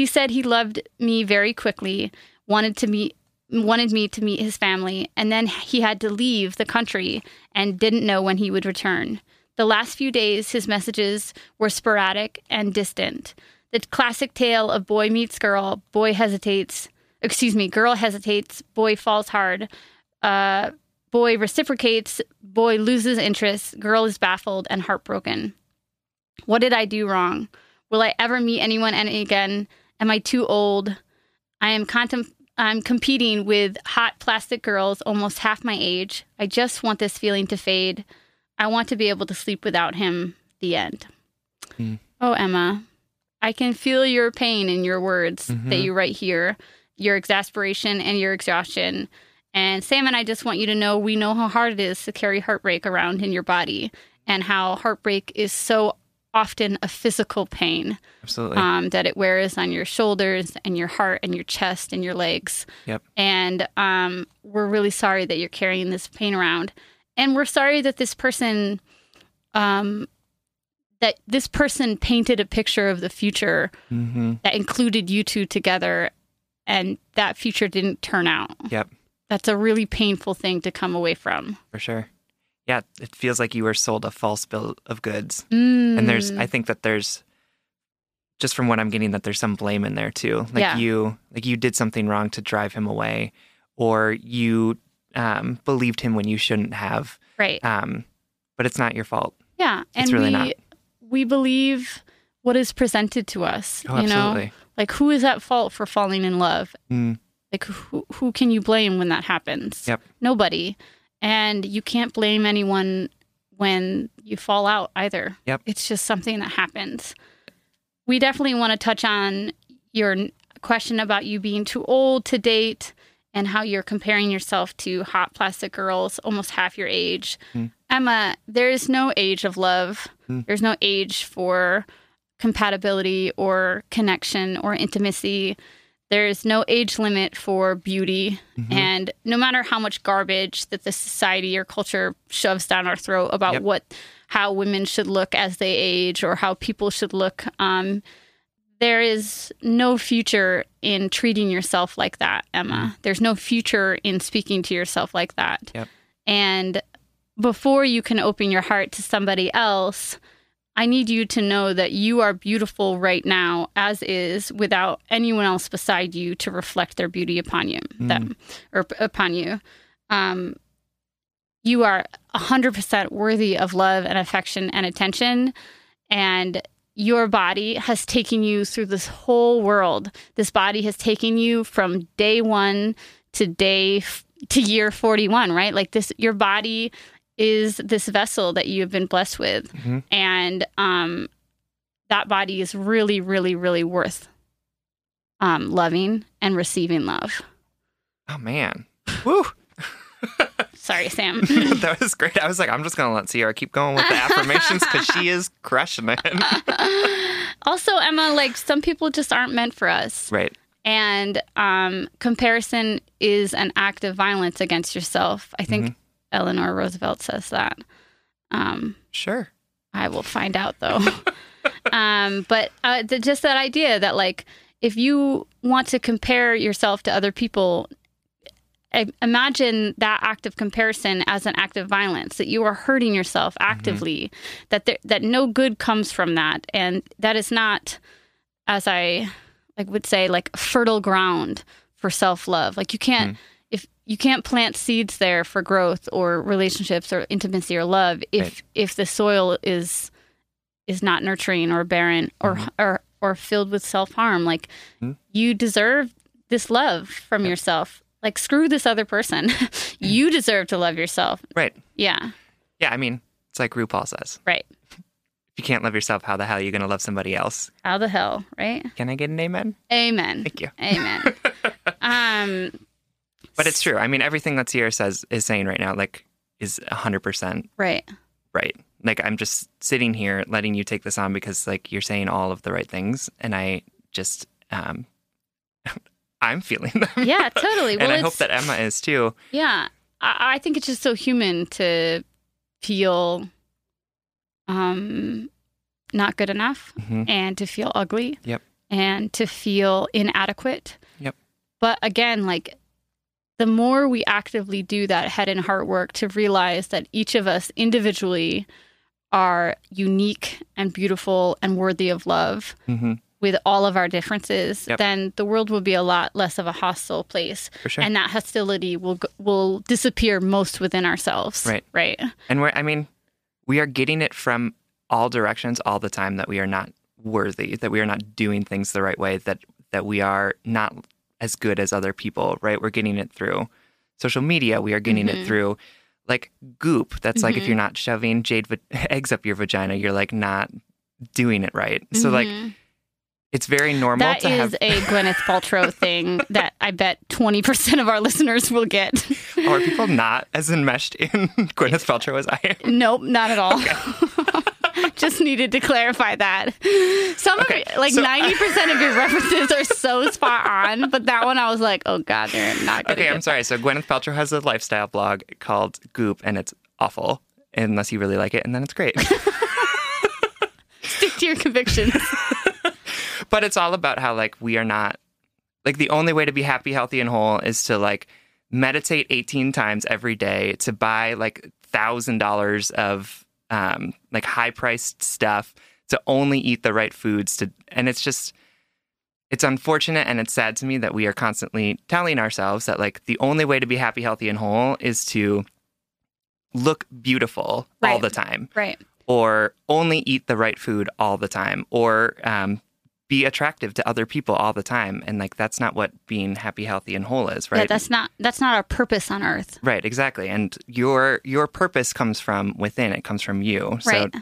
He said he loved me very quickly, wanted to meet. Wanted me to meet his family, and then he had to leave the country and didn't know when he would return. The last few days, his messages were sporadic and distant. The classic tale of boy meets girl, boy hesitates, excuse me, girl hesitates, boy falls hard, uh, boy reciprocates, boy loses interest, girl is baffled and heartbroken. What did I do wrong? Will I ever meet anyone any again? Am I too old? I am contem- I'm competing with hot plastic girls almost half my age. I just want this feeling to fade. I want to be able to sleep without him. The end. Hmm. Oh, Emma, I can feel your pain in your words that Mhm. you write here, your exasperation and your exhaustion. And Sam and I just want you to know we know how hard it is to carry heartbreak around in your body and how heartbreak is so often a physical pain Absolutely. um, that it wears on your shoulders and your heart and your chest and your legs. Yep. And um, we're really sorry that you're carrying this pain around. And we're sorry that this person, um, that this person painted a picture of the future hmm that included you two together, and that future didn't turn out. Yep. That's a really painful thing to come away from. For sure. Yeah, it feels like you were sold a false bill of goods. And there's, Mm. I think that there's, just from what I'm getting, that there's some blame in there too. Like Yeah. you, like you did something wrong to drive him away, or you um, believed him when you shouldn't have. right. Um, but it's not your fault. Yeah, and It's really we not. we believe what is presented to us. Oh, you know, absolutely. like who is at fault for falling in love? Mm, Like who who can you blame when that happens? Yep. Nobody, and you can't blame anyone when you fall out either. Yep. It's just something that happens. We definitely want to touch on your question about you being too old to date and how you're comparing yourself to hot plastic girls almost half your age. Mm. Emma, there is no age of love. Mm. There's no age for compatibility or connection or intimacy. There's no age limit for beauty. Mhm. And no matter how much garbage that the society or culture shoves down our throat about Yep. what how women should look as they age or how people should look, um, there is no future in treating yourself like that, Emma. There's no future in speaking to yourself like that. Yep. And before you can open your heart to somebody else, I need you to know that you are beautiful right now, as is, without anyone else beside you to reflect their beauty upon you, them or upon you. Um, you are 100% worthy of love and affection and attention. And your body has taken you through this whole world. This body has taken you from day one to day to year 41, right? Like this, your body is this vessel that you have been blessed with. Mhm. And um, that body is really, really, really worth um, loving and receiving love. Oh man. Woo. Sorry, Sam. that was great. I was like, I'm just gonna let Sierra keep going with the affirmations because she is crushing it. also, Emma, like some people just aren't meant for us. right. And um, comparison is an act of violence against yourself. I think Eleanor Roosevelt says that. Um, Sure. I will find out though. um, but uh, th- just that idea that like if you want to compare yourself to other people, I- imagine that act of comparison as an act of violence that you are hurting yourself actively. That there, that no good comes from that, and that is not, as I like would say, like fertile ground for self love. Like you can't if you can't plant seeds there for growth or relationships or intimacy or love if Right. if the soil is is not nurturing or barren or or or filled with self harm. Like Mhm. you deserve this love from yourself. Like screw this other person. you deserve to love yourself. Right. Yeah. Yeah. I mean, it's like RuPaul says Right. if you can't love yourself, how the hell are you going to love somebody else? How the hell, right? Can I get an amen? Amen. Thank you. Amen. um But it's true. I mean, everything that Sierra says is saying right now, like, is 100% right. right. Like, I'm just sitting here letting you take this on because, like, you're saying all of the right things. And I just, um, I'm feeling them. Yeah, totally. and Well, I hope that Emma is too. Yeah, I, I think it's just so human to feel um not good enough Mhm. and to feel ugly. Yep. And to feel inadequate. Yep. But again, like the more we actively do that head and heart work to realize that each of us individually are unique and beautiful and worthy of love hmm with all of our differences, Yep. then the world will be a lot less of a hostile place For sure. and that hostility will will disappear most within ourselves. Right. Right. And we're, I mean, we are getting it from all directions all the time that we are not worthy, that we are not doing things the right way, that that we are not as good as other people, right? We're getting it through social media. We are getting Mhm. it through like goop. That's like if you're not shoving jade va- eggs up your vagina, you're like not doing it right. So like Mhm. it's very normal that to is have a Gwyneth Paltrow thing that I bet twenty percent of our listeners will get. are people not as enmeshed in Gwyneth Paltrow as I am? nope, not at all. Just needed to clarify that. Some Okay, of like so- ninety percent of your references are so spot on, but that one I was like, oh god, they're not Okay, I'm sorry. So Gwyneth Paltrow has a lifestyle blog called Goop, and it's awful unless you really like it, and then it's great. stick to your convictions. but it's all about how like we are not like the only way to be happy, healthy, and whole is to like meditate 18 times every day, to buy like thousand dollars of um, like high priced stuff, to only eat the right foods, to and it's just it's unfortunate and it's sad to me that we are constantly telling ourselves that like the only way to be happy, healthy, and whole is to look beautiful all the time right. or only eat the right food all the time or um, be attractive to other people all the time and like that's not what being happy healthy and whole is right Yeah, that's not that's not our purpose on earth. right exactly and your your purpose comes from within it comes from you so Right.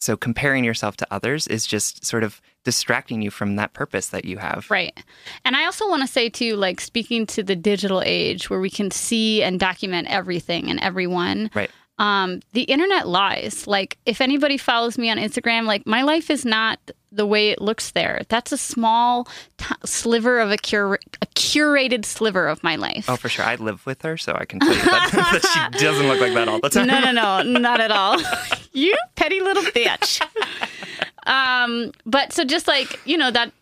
so comparing yourself to others is just sort of distracting you from that purpose that you have Right. And I also want to say, too, like speaking to the digital age where we can see and document everything and everyone. Right. Um, the internet lies. Like, if anybody follows me on Instagram, like, my life is not the way it looks there. That's a small t- sliver of a, cura- a curated sliver of my life. oh for sure i live with her so i can tell you that, that she doesn't look like that all the time No, no, no, not at all. you petty little bitch. Um, but so just like you know that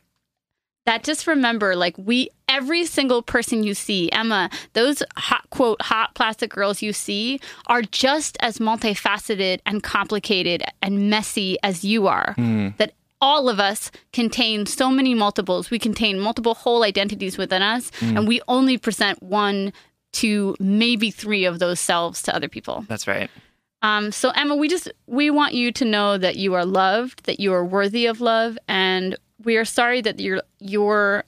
that just remember like we every single person you see emma those hot quote hot plastic girls you see are just as multifaceted and complicated and messy as you are. That all of us contain so many multiples. We contain multiple whole identities within us and we only present one to maybe three of those selves to other people. That's right. Um, so Emma, we just we want you to know that you are loved, that you are worthy of love, and we are sorry that your your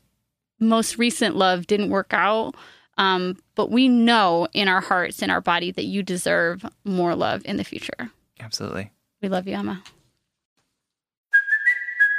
most recent love didn't work out. Um, but we know in our hearts, in our body, that you deserve more love in the future. absolutely We love you, Emma.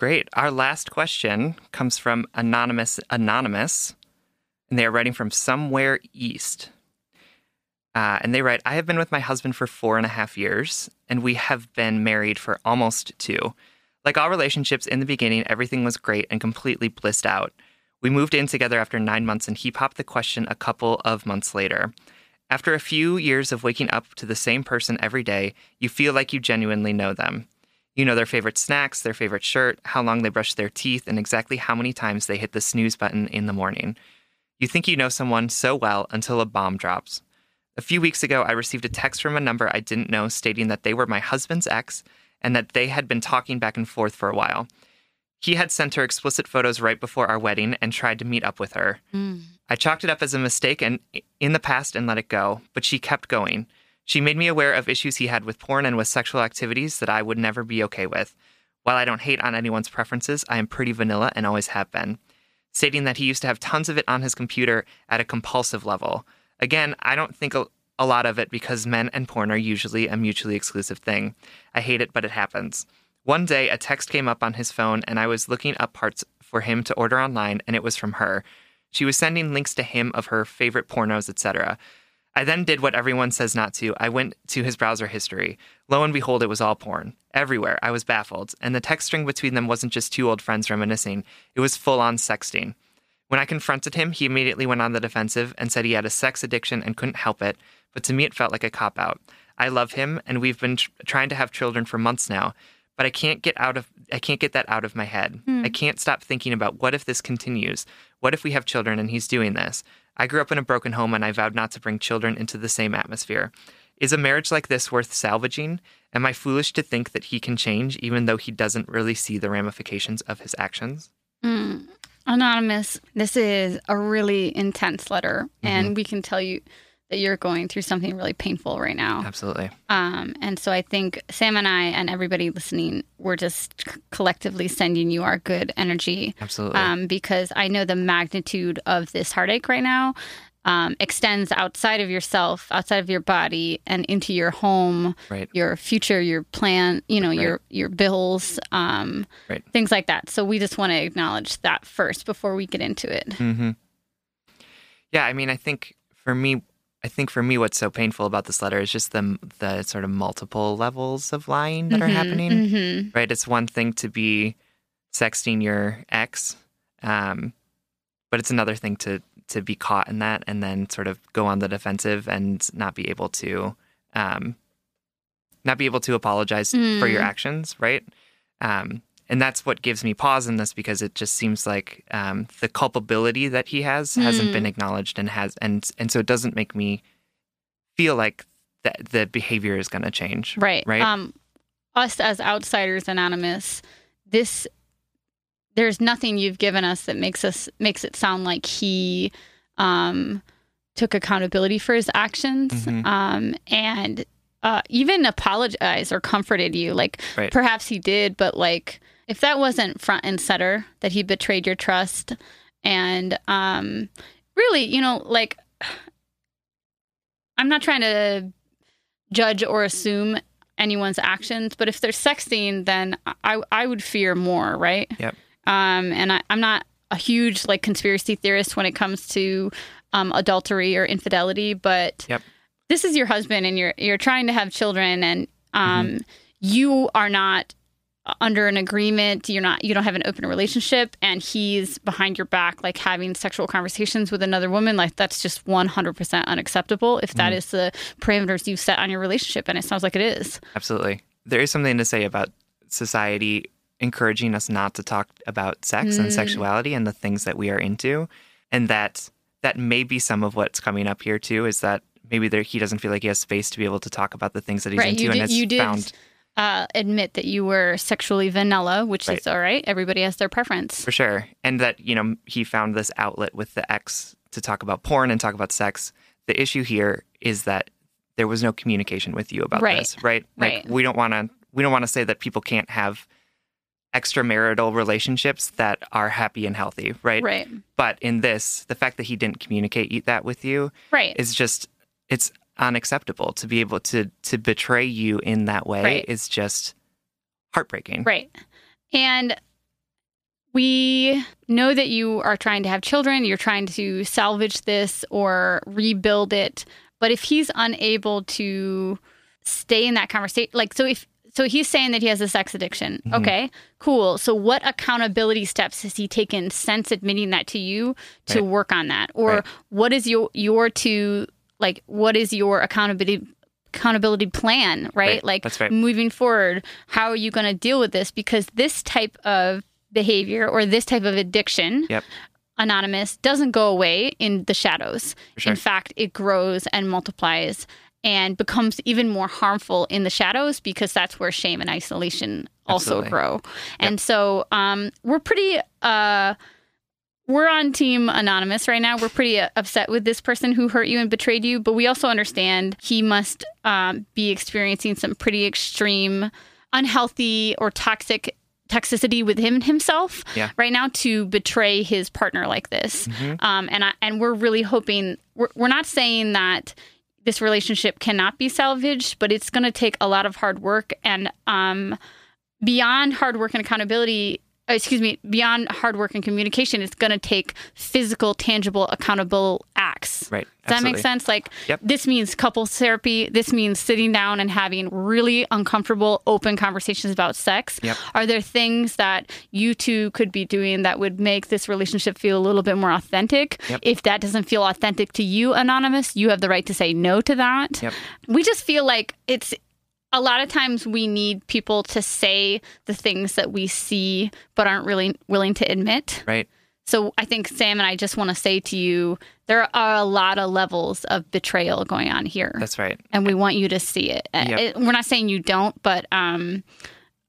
Great. Our last question comes from Anonymous Anonymous, and they are writing from somewhere east. Uh, and they write, I have been with my husband for four and a half years, and we have been married for almost two. Like all relationships, in the beginning, everything was great and completely blissed out. We moved in together after nine months, and he popped the question a couple of months later. After a few years of waking up to the same person every day, you feel like you genuinely know them. You know their favorite snacks, their favorite shirt, how long they brush their teeth, and exactly how many times they hit the snooze button in the morning. You think you know someone so well until a bomb drops. A few weeks ago, I received a text from a number I didn't know stating that they were my husband's ex and that they had been talking back and forth for a while. He had sent her explicit photos right before our wedding and tried to meet up with her. Mm. I chalked it up as a mistake and in the past and let it go, but she kept going. She made me aware of issues he had with porn and with sexual activities that I would never be okay with. While I don't hate on anyone's preferences, I am pretty vanilla and always have been. Stating that he used to have tons of it on his computer at a compulsive level. Again, I don't think a, lot of it because men and porn are usually a mutually exclusive thing. I hate it, but it happens. One day, a text came up on his phone, and I was looking up parts for him to order online, and it was from her. She was sending links to him of her favorite pornos, etc. I then did what everyone says not to. I went to his browser history. Lo and behold, it was all porn. Everywhere. I was baffled. And the text string between them wasn't just two old friends reminiscing, it was full on sexting. When I confronted him, he immediately went on the defensive and said he had a sex addiction and couldn't help it, but to me it felt like a cop out. I love him and we've been tr- trying to have children for months now, but I can't get out of I can't get that out of my head. Hmm. I can't stop thinking about what if this continues? What if we have children and he's doing this? I grew up in a broken home and I vowed not to bring children into the same atmosphere. Is a marriage like this worth salvaging? Am I foolish to think that he can change even though he doesn't really see the ramifications of his actions? Mm, anonymous, this is a really intense letter, and mm-hmm. we can tell you that you're going through something really painful right now. Absolutely. Um, and so I think Sam and I and everybody listening, we're just collectively sending you our good energy. Absolutely. Um, because I know the magnitude of this heartache right now um, extends outside of yourself, outside of your body, and into your home, Right. your future, your plan, you know, your your bills, um, Right. things like that. So we just want to acknowledge that first before we get into it. Mm-hmm. Yeah, I mean, I think for me, I think for me, what's so painful about this letter is just the the sort of multiple levels of lying that are happening. Mm-hmm. Right? It's one thing to be sexting your ex, um, but it's another thing to to be caught in that and then sort of go on the defensive and not be able to, um, not be able to apologize for your Mm. actions. Right? Um, and that's what gives me pause in this because it just seems like um, the culpability that he has hasn't Mm. been acknowledged and has and and so it doesn't make me feel like that the behavior is going to change. Right. Right. Um, us as outsiders, anonymous. This, there's nothing you've given us that makes us makes it sound like he, um, took accountability for his actions, Mhm. um, and uh, even apologized or comforted you. Like Right. perhaps he did, but like if that wasn't front and center, that he betrayed your trust, and um, really, you know, like I'm not trying to judge or assume anyone's actions, but if they're sexting, then I I would fear more, right? Yep. Um, and I, I'm not a huge like conspiracy theorist when it comes to um, adultery or infidelity, but Yep. this is your husband, and you're you're trying to have children, and um, you are not under an agreement you're not you don't have an open relationship and he's behind your back like having sexual conversations with another woman like that's just 100% unacceptable if that is the parameters you've set on your relationship and it sounds like it is Absolutely. There is something to say about society encouraging us not to talk about sex and Mm. sexuality and the things that we are into. And that that may be some of what's coming up here too, is that maybe there he doesn't feel like he has space to be able to talk about the things that he's right into you and did, has you did found uh, admit that you were sexually vanilla which Right. is all right everybody has their preference for sure. And that, you know, he found this outlet with the ex to talk about porn and talk about sex. The issue here is that there was no communication with you about Right. this, right? Like Right. we don't want to we don't want to say that people can't have extramarital relationships that are happy and healthy, right? right But in this, the fact that he didn't communicate that with you right is just it's unacceptable to be able to to betray you in that way Right. is just heartbreaking. Right. And we know that you are trying to have children, you're trying to salvage this or rebuild it. But if he's unable to stay in that conversation, like, so if, so he's saying that he has a sex addiction. Mm-hmm. Okay, cool. So what accountability steps has he taken since admitting that to you to Right. work on that? Or Right. what is your your to like what is your accountability accountability plan, right? Right. Like That's right. moving forward, how are you going to deal with this? Because this type of behavior or this type of addiction, Yep. anonymous, doesn't go away in the shadows. Sure. In fact, it grows and multiplies and becomes even more harmful in the shadows because that's where shame and isolation also Absolutely. grow. And so um, we're pretty. Uh, we're on team anonymous right now. We're pretty uh, upset with this person who hurt you and betrayed you, but we also understand he must um, be experiencing some pretty extreme, unhealthy or toxic toxicity with him himself Yeah. right now to betray his partner like this. Mm-hmm. Um, and I, and we're really hoping we're, we're not saying that this relationship cannot be salvaged, but it's going to take a lot of hard work and um, beyond hard work and accountability Uh, excuse me beyond hard work and communication it's going to take physical tangible accountable acts Right. does that make sense like Yep. this means couples therapy this means sitting down and having really uncomfortable open conversations about sex Yep. are there things that you two could be doing that would make this relationship feel a little bit more authentic Yep. if that doesn't feel authentic to you anonymous you have the right to say no to that Yep. we just feel like it's a lot of times we need people to say the things that we see but aren't really willing to admit. Right. So I think Sam and I just want to say to you there are a lot of levels of betrayal going on here. That's right. and we want you to see it. Uh, Yep. it- We're not saying you don't, but um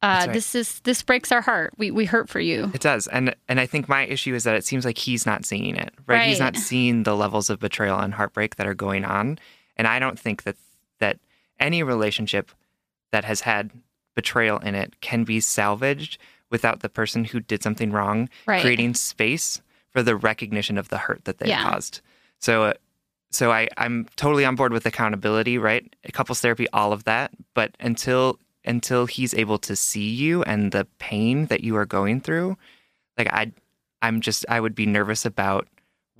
uh, right. this is this breaks our heart. We we hurt for you. It does. And and I think my issue is that it seems like he's not seeing it. Right? He's not seeing the levels of betrayal and heartbreak that are going on. And I don't think that that any relationship that has had betrayal in it can be salvaged without the person who did something wrong Right. creating space for the recognition of the hurt that they Yeah. caused. So uh, so I, I'm totally on board with accountability, right? Couples therapy, all of that. But until until he's able to see you and the pain that you are going through, like I I'm just I would be nervous about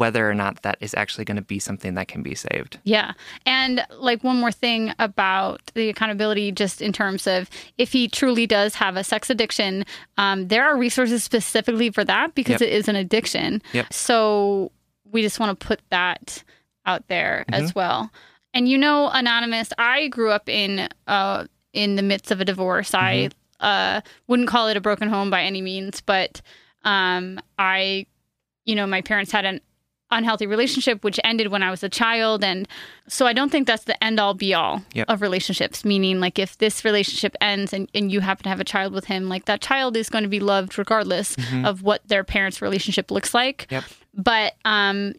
whether or not that is actually going to be something that can be saved. Yeah. And like one more thing about the accountability, just in terms of if he truly does have a sex addiction, um, there are resources specifically for that because Yep. it is an addiction. Yep. So we just want to put that out there Mm-hmm. as well. And you know, Anonymous, I grew up in uh, in the midst of a divorce. I Mm-hmm. uh, wouldn't call it a broken home by any means, but um, I, you know, my parents had an unhealthy relationship which ended when I was a child and so I don't think that's the end all be all Yep. of relationships meaning like if this relationship ends and, and you happen to have a child with him like that child is going to be loved regardless of what their parents relationship looks like Yep. but um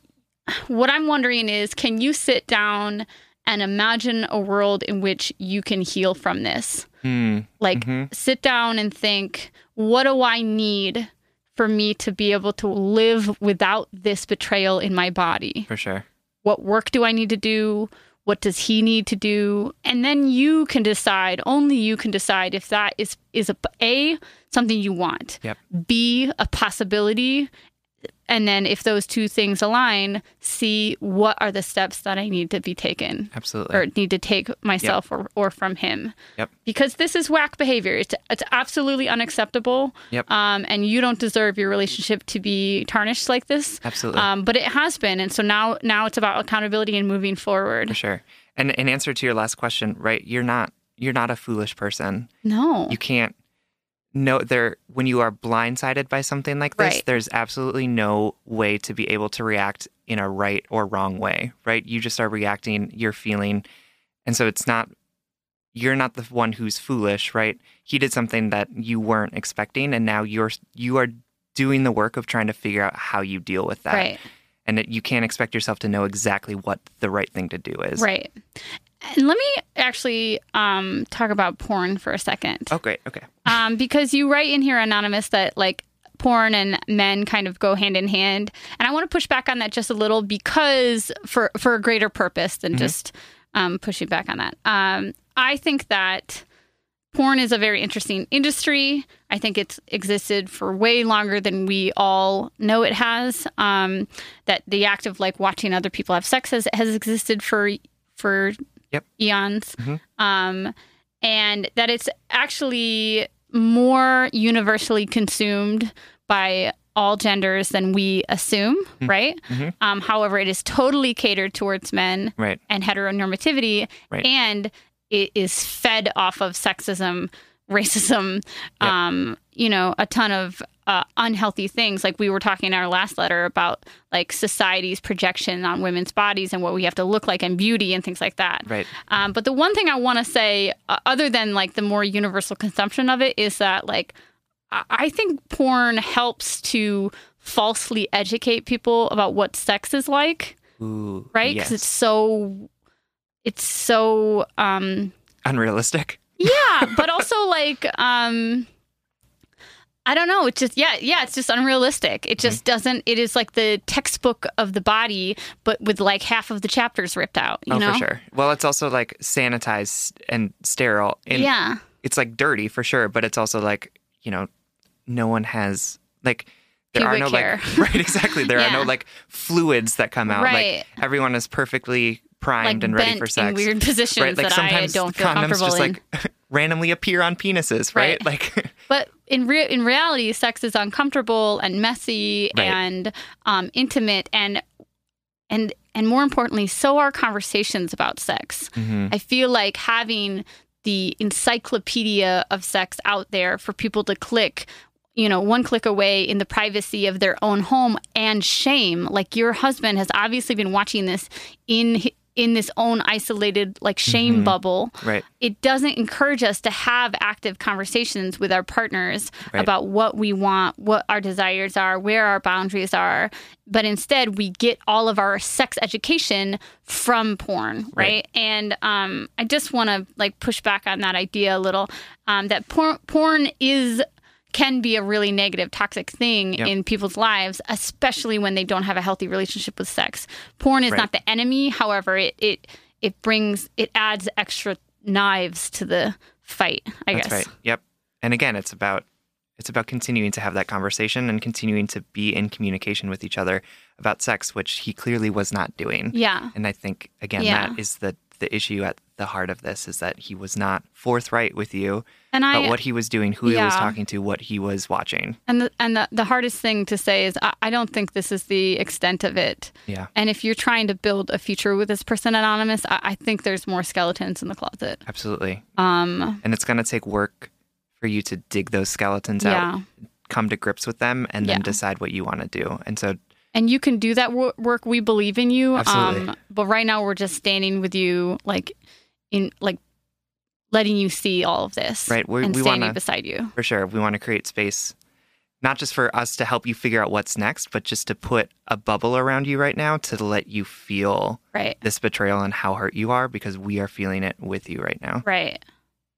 what I'm wondering is can you sit down and imagine a world in which you can heal from this Hmm. like sit down and think what do i need for me to be able to live without this betrayal in my body For sure. what work do i need to do what does he need to do and then you can decide only you can decide if that is is a, a something you want Yep. b a possibility and then if those two things align see what are the steps that i need to be taken Absolutely. or need to take myself or, or from him Yep. because this is whack behavior it's, it's absolutely unacceptable Yep. um, and you don't deserve your relationship to be tarnished like this Absolutely. um, but it has been and so now now it's about accountability and moving forward For sure. And in answer to your last question, right, you're not you're not a foolish person. no You can't know there when you are blindsided by something like this, Right. there's absolutely no way to be able to react in a right or wrong way, right? You just are reacting, you're feeling. And so it's not you're not the one who's foolish, right? He did something that you weren't expecting and now you're you are doing the work of trying to figure out how you deal with that. right And that you can't expect yourself to know exactly what the right thing to do is. right and let me actually um, talk about porn for a second Oh, great. Okay. um, because you write in here anonymous that like porn and men kind of go hand in hand and i want to push back on that just a little because for for a greater purpose than just um, pushing back on that. Um, I think that porn is a very interesting industry. I think it's existed for way longer than we all know it has. Um, that the act of like watching other people have sex has, has existed for for Yep. eons, Mhm. um, and that it's actually more universally consumed by all genders than we assume, right? Mhm. Um, however, it is totally catered towards men Right. and heteronormativity, Right. and it is fed off of sexism, racism, Yep. um, you know, a ton of uh, unhealthy things. Like we were talking in our last letter about like society's projection on women's bodies and what we have to look like and beauty and things like that. Right. Um, but the one thing I want to say, uh, other than like the more universal consumption of it, is that like I- I think porn helps to falsely educate people about what sex is like, Ooh. right? Because Yes. it's so, it's so, um, unrealistic. yeah, but also like, um, I don't know. It's just yeah, yeah. It's just unrealistic. It just mm-hmm. doesn't. It is like the textbook of the body, but with like half of the chapters ripped out. You oh, know? for sure. Well, it's also like sanitized and sterile. And Yeah. It's like dirty for sure, but it's also like, you know, no one has like there are no hair. like right exactly. There are no like fluids that come out. Right. Like everyone is perfectly primed Like and ready for sex. in weird positions right? Like that I don't feel condoms comfortable just in. like randomly appear on penises, right? Right. Like But in real in reality, sex is uncomfortable and messy Right. and um, intimate and and and more importantly, so are conversations about sex. Mhm. I feel like having the encyclopedia of sex out there for people to click you know one click away in the privacy of their own home and shame like your husband has obviously been watching this in in this own isolated like shame Mhm. bubble right. it doesn't encourage us to have active conversations with our partners Right. about what we want, what our desires are, where our boundaries are. But instead, we get all of our sex education from porn, right? Right. And um, I just want to like push back on that idea a little um, that porn, porn is can be a really negative toxic thing Yep. in people's lives especially when they don't have a healthy relationship with sex porn is Right. not the enemy however it it it brings it adds extra knives to the fight i That's guess right. Yep. And again, it's about it's about continuing to have that conversation and continuing to be in communication with each other about sex, which he clearly was not doing. yeah And I think again Yeah. that is the the issue at the heart of this is that he was not forthright with you and i about what he was doing, who he was talking to, what he was watching. and the, and the, the hardest thing to say is I, I don't think this is the extent of it Yeah. and if you're trying to build a future with this person anonymous i, I think there's more skeletons in the closet Absolutely. um And it's gonna take work for you to dig those skeletons yeah out, come to grips with them, and then Yeah. decide what you want to do. And so and you can do that wor- work we believe in you Absolutely. um but right now we're just standing with you like in like letting you see all of this Right, we- and we standing wanna- beside you. For sure we want to create space not just for us to help you figure out what's next but just to put a bubble around you right now to let you feel right. this betrayal and how hurt you are because we are feeling it with you right now. Right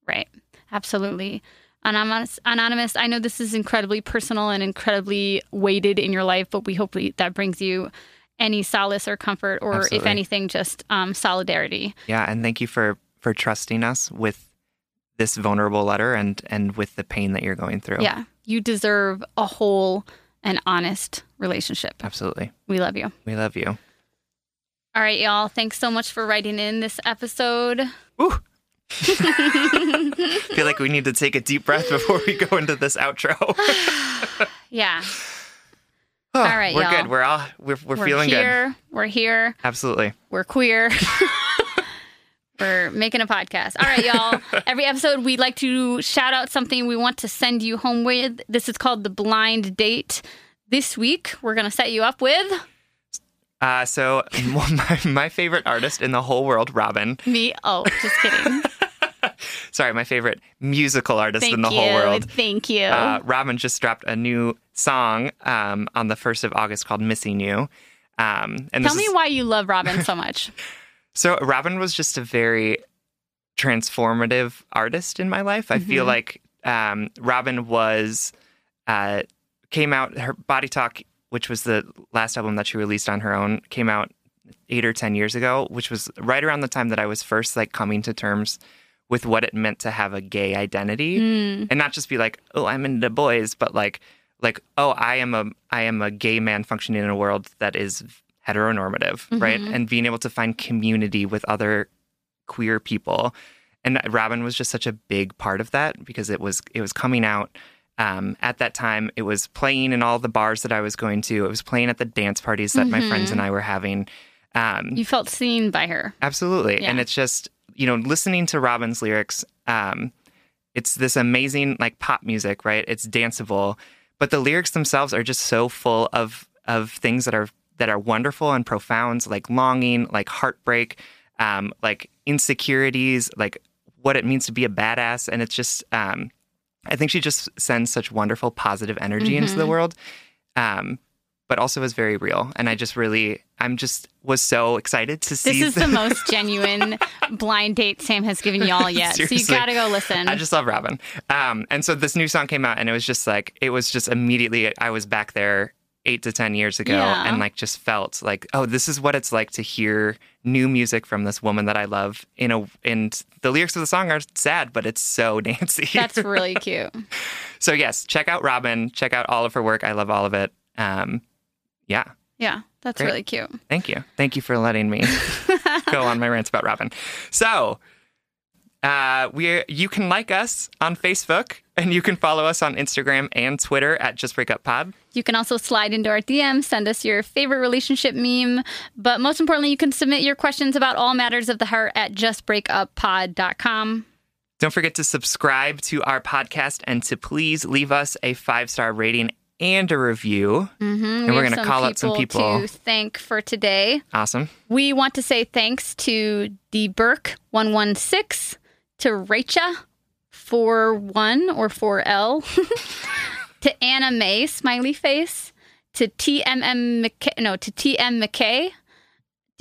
right. Absolutely anonymous anonymous i know this is incredibly personal and incredibly weighted in your life but we hope that brings you any solace or comfort or if anything just um, solidarity. Yeah and thank you for for trusting us with this vulnerable letter and and with the pain that you're going through. Yeah you deserve a whole and honest relationship. Absolutely. We love you. We love you. All right, y'all. Thanks so much for writing in this episode. Woo. feel like we need to take a deep breath before we go into this outro Yeah. Oh, All right, we're y'all. good we're all we're, we're, feeling good. We're here. absolutely We're queer. We're making a podcast. All right, y'all. Every episode, we'd like to shout out something we want to send you home with. This is called the blind date. This week, we're going to set you up with Uh, so my, my favorite artist in the whole world, Robyn. me. Oh, just kidding. Sorry, my favorite musical artist Thank in the you. whole world. Thank you. Uh, Robyn just dropped a new song um, on the first of August called "Missing You." Um, and Tell me is- why you love Robyn so much. So Robyn was just a very transformative artist in my life. I feel Mhm. like um, Robyn was uh, came out her Body Talk, which was the last album that she released on her own, came out eight or 10 years ago, which was right around the time that I was first like coming to terms with what it meant to have a gay identity and not just be like, oh, I'm into boys, but like, like, oh, I am a, I am a gay man functioning in a world that is heteronormative, right? And being able to find community with other queer people. And Robyn was just such a big part of that because it was, it was coming out um, at that time, it was playing in all the bars that I was going to. It was playing at the dance parties that my friends and I were having. Um, You felt seen by her. absolutely. Yeah. And it's just, you know, listening to Robyn's lyrics, um, it's this amazing like pop music, right? It's danceable, but the lyrics themselves are just so full of of things that are that are wonderful and profound, like longing, like heartbreak, um, like insecurities, like what it means to be a badass. And it's just, um, I think she just sends such wonderful positive energy into Mm-hmm. the world. Um, but also was very real. And I just really, I'm just was so excited to see. This is the most genuine blind date Sam has given y'all yet. so you gotta go listen. I just love Robyn. Um, and so this new song came out, and it was just like it was just immediately. I was back there eight to ten years ago, Yeah. and like just felt like, oh, this is what it's like to hear new music from this woman that I love. In a, and the lyrics of the song are sad, but it's so dancey. That's really cute. so yes, check out Robyn. Check out all of her work. I love all of it. Um, yeah. Yeah, that's Great. really cute. Thank you. Thank you for letting me go on my rants about Robyn. So, uh, we you can like us on Facebook and you can follow us on Instagram and Twitter at Just Break Up Pod. You can also slide into our DM, send us your favorite relationship meme, but most importantly, you can submit your questions about all matters of the heart at justbreakuppod.com. Don't forget to subscribe to our podcast and to please leave us a five star rating and a review. Mm-hmm. And we're going to call out some people. to thank for today. Awesome. We want to say thanks to D Burke one one six, to Rachel four one or four L, to Anna May smiley face, to TMM McKay, no to TM McKay,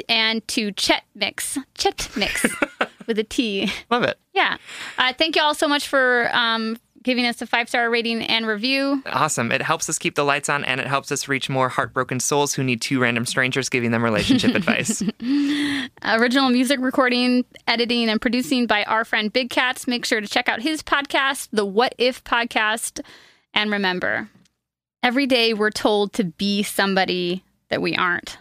and to Chet Mix Chet Mix with a T. Love it. Yeah, uh, thank you all so much for um, giving us a five star rating and review. Awesome. It helps us keep the lights on and it helps us reach more heartbroken souls who need two random strangers giving them relationship advice. Original music recording, editing, and producing by our friend Big Cats. Make sure to check out his podcast, the What If Podcast. And remember, every day we're told to be somebody that we aren't.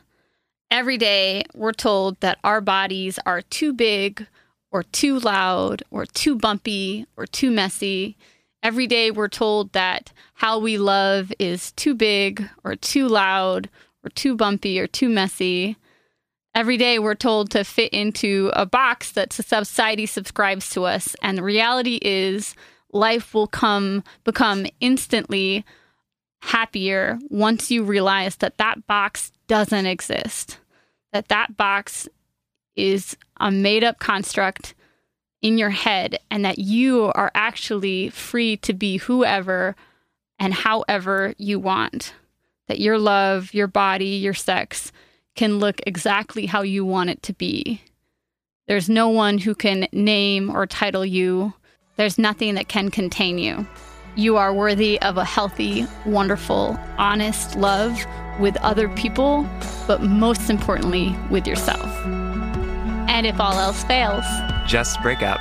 Every day we're told that our bodies are too big or too loud or too bumpy or too messy. Every day we're told that how we love is too big or too loud or too bumpy or too messy. Every day we're told to fit into a box that society subscribes to us. And the reality is life will come become instantly happier once you realize that that box doesn't exist. That that box is a made up construct in your head and that you are actually free to be whoever and however you want. That your love, your body, your sex can look exactly how you want it to be. There's no one who can name or title you. There's nothing that can contain you. You are worthy of a healthy, wonderful, honest love with other people, but most importantly, with yourself. And if all else fails, Just break up.